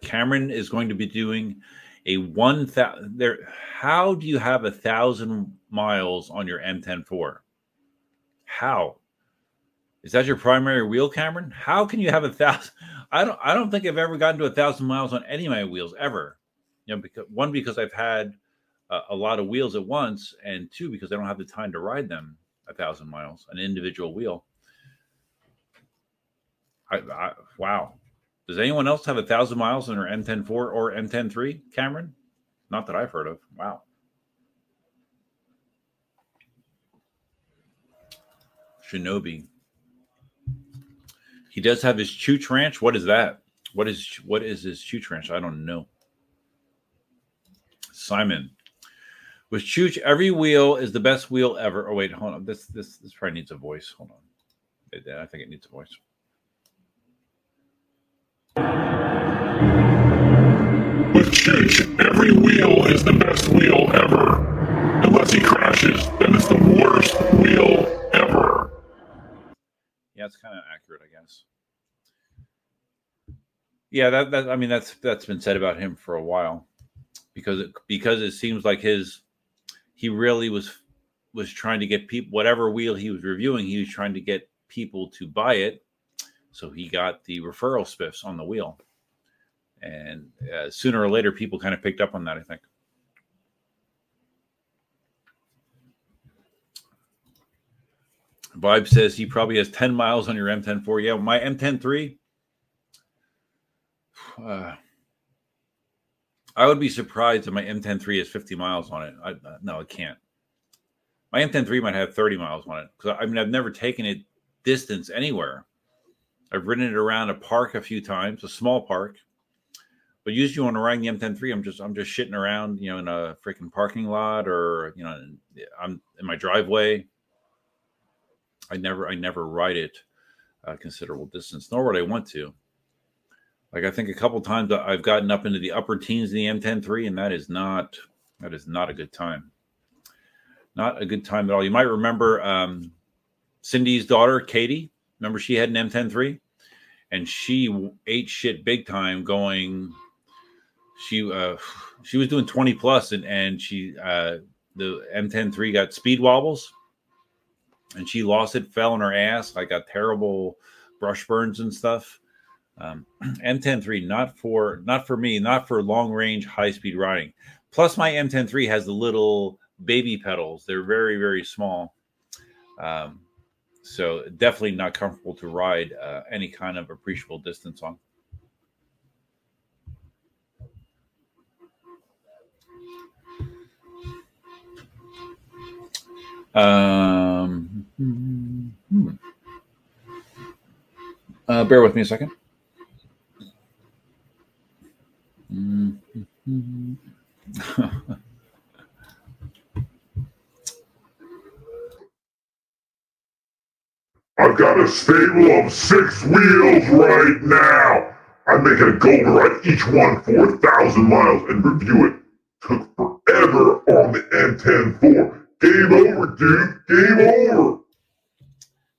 Cameron is going to be doing a one thousand there. How do you have a thousand miles on your M104? How? Is that your primary wheel, Cameron? How can you have a thousand? I don't. I don't think I've ever gotten to a thousand miles on any of my wheels ever. You know, because one because I've had a, a lot of wheels at once, and two because I don't have the time to ride them a thousand miles, an individual wheel. I, I, wow. Does anyone else have a thousand miles in their M104 or M103, Cameron? Not that I've heard of. Wow. Shinobi. He does have his Chooch Ranch. What is that? What is what is his Chooch Ranch? I don't know. Simon. With Chooch, every wheel is the best wheel ever. Oh wait, hold on. This this this probably needs a voice. Hold on. I think it needs a voice.
Every wheel is the best wheel ever. Unless he crashes, then it's the worst wheel ever.
Yeah, it's kind of accurate, I guess. Yeah, that, that I mean that's that's been said about him for a while. because it, because it seems like his he really was was trying to get people whatever wheel he was reviewing he was trying to get people to buy it so he got the referral spiffs on the wheel and uh, sooner or later people kind of picked up on that i think vibe says he probably has 10 miles on your m104 yeah my m103 uh, I would be surprised if my M103 has 50 miles on it. I, uh, no, it can't. My M103 might have 30 miles on it because I mean I've never taken it distance anywhere. I've ridden it around a park a few times, a small park. But usually when I'm riding the M103, I'm just I'm just shitting around, you know, in a freaking parking lot or you know, I'm in my driveway. I never I never ride it a considerable distance, nor would I want to. Like I think a couple times I've gotten up into the upper teens in the M103, and that is not that is not a good time. Not a good time at all. You might remember um, Cindy's daughter, Katie. Remember she had an M103, and she ate shit big time. Going, she uh, she was doing twenty plus, and and she uh, the M103 got speed wobbles, and she lost it, fell on her ass. I got terrible brush burns and stuff um, M103 not for not for me, not for long range high speed riding. Plus, my M103 has the little baby pedals. They're very very small, um, so definitely not comfortable to ride uh, any kind of appreciable distance on. Um, hmm. uh, bear with me a second.
I've got a stable of six wheels right now. I'm making a goal to ride each one for a thousand miles and review it. Took forever on the M104. Game over, dude. Game over.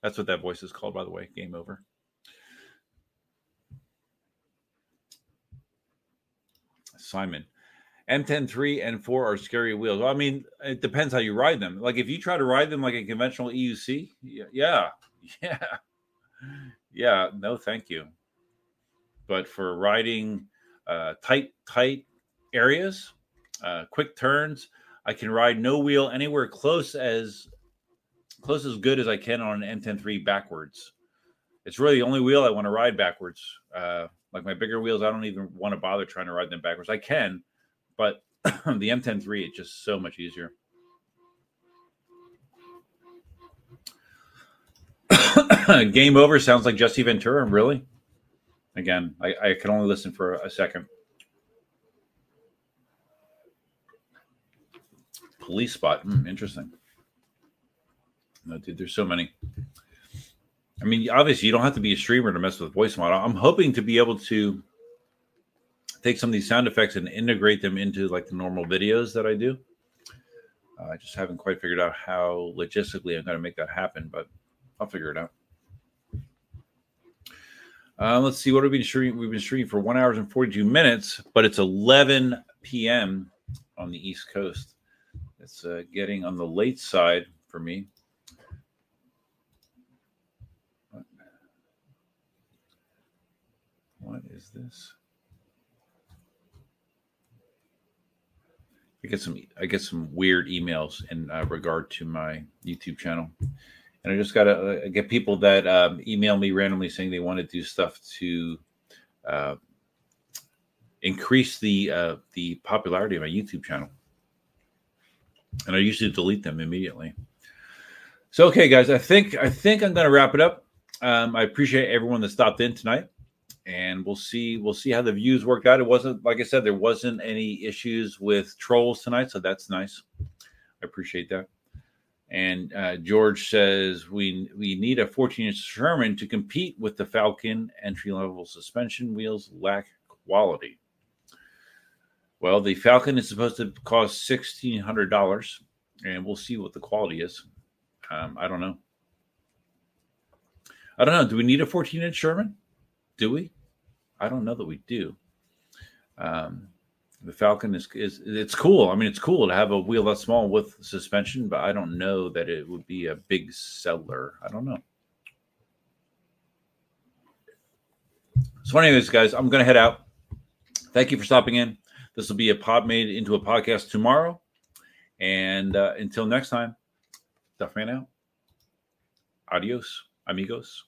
That's what that voice is called, by the way. Game over. Simon. M10 3 and 4 are scary wheels. I mean, it depends how you ride them. Like if you try to ride them like a conventional EUC, yeah, yeah, yeah, no, thank you. But for riding uh, tight, tight areas, uh, quick turns, I can ride no wheel anywhere close as close as good as I can on an M103 backwards. It's really the only wheel I want to ride backwards. Uh, like my bigger wheels, I don't even want to bother trying to ride them backwards. I can, but the M103 it's just so much easier. Game over sounds like Jesse Ventura. Really? Again, I, I can only listen for a second. Police spot. Mm, interesting. No, dude, there's so many. I mean, obviously, you don't have to be a streamer to mess with VoiceMod. I'm hoping to be able to take some of these sound effects and integrate them into like the normal videos that I do. Uh, I just haven't quite figured out how logistically I'm going to make that happen, but I'll figure it out. Uh, let's see what we've been streaming. We've been streaming for one hours and 42 minutes, but it's 11 p.m. on the East Coast. It's uh, getting on the late side for me. What is this? I get some I get some weird emails in uh, regard to my YouTube channel, and I just got to uh, get people that um, email me randomly saying they want to do stuff to uh, increase the uh, the popularity of my YouTube channel, and I usually delete them immediately. So, okay, guys, I think I think I'm going to wrap it up. Um, I appreciate everyone that stopped in tonight and we'll see we'll see how the views worked out. It wasn't like I said, there wasn't any issues with trolls tonight, so that's nice. I appreciate that. And uh, George says we we need a 14 inch Sherman to compete with the Falcon. Entry level suspension wheels lack quality. Well, the Falcon is supposed to cost sixteen hundred dollars, and we'll see what the quality is. Um, I don't know. I don't know. Do we need a fourteen inch Sherman? Do we? I don't know that we do. Um, the Falcon is is it's cool. I mean, it's cool to have a wheel that small with suspension, but I don't know that it would be a big seller. I don't know. So, anyways, guys, I'm gonna head out. Thank you for stopping in. This will be a pod made into a podcast tomorrow. And uh, until next time, Duffman out. Adios, amigos.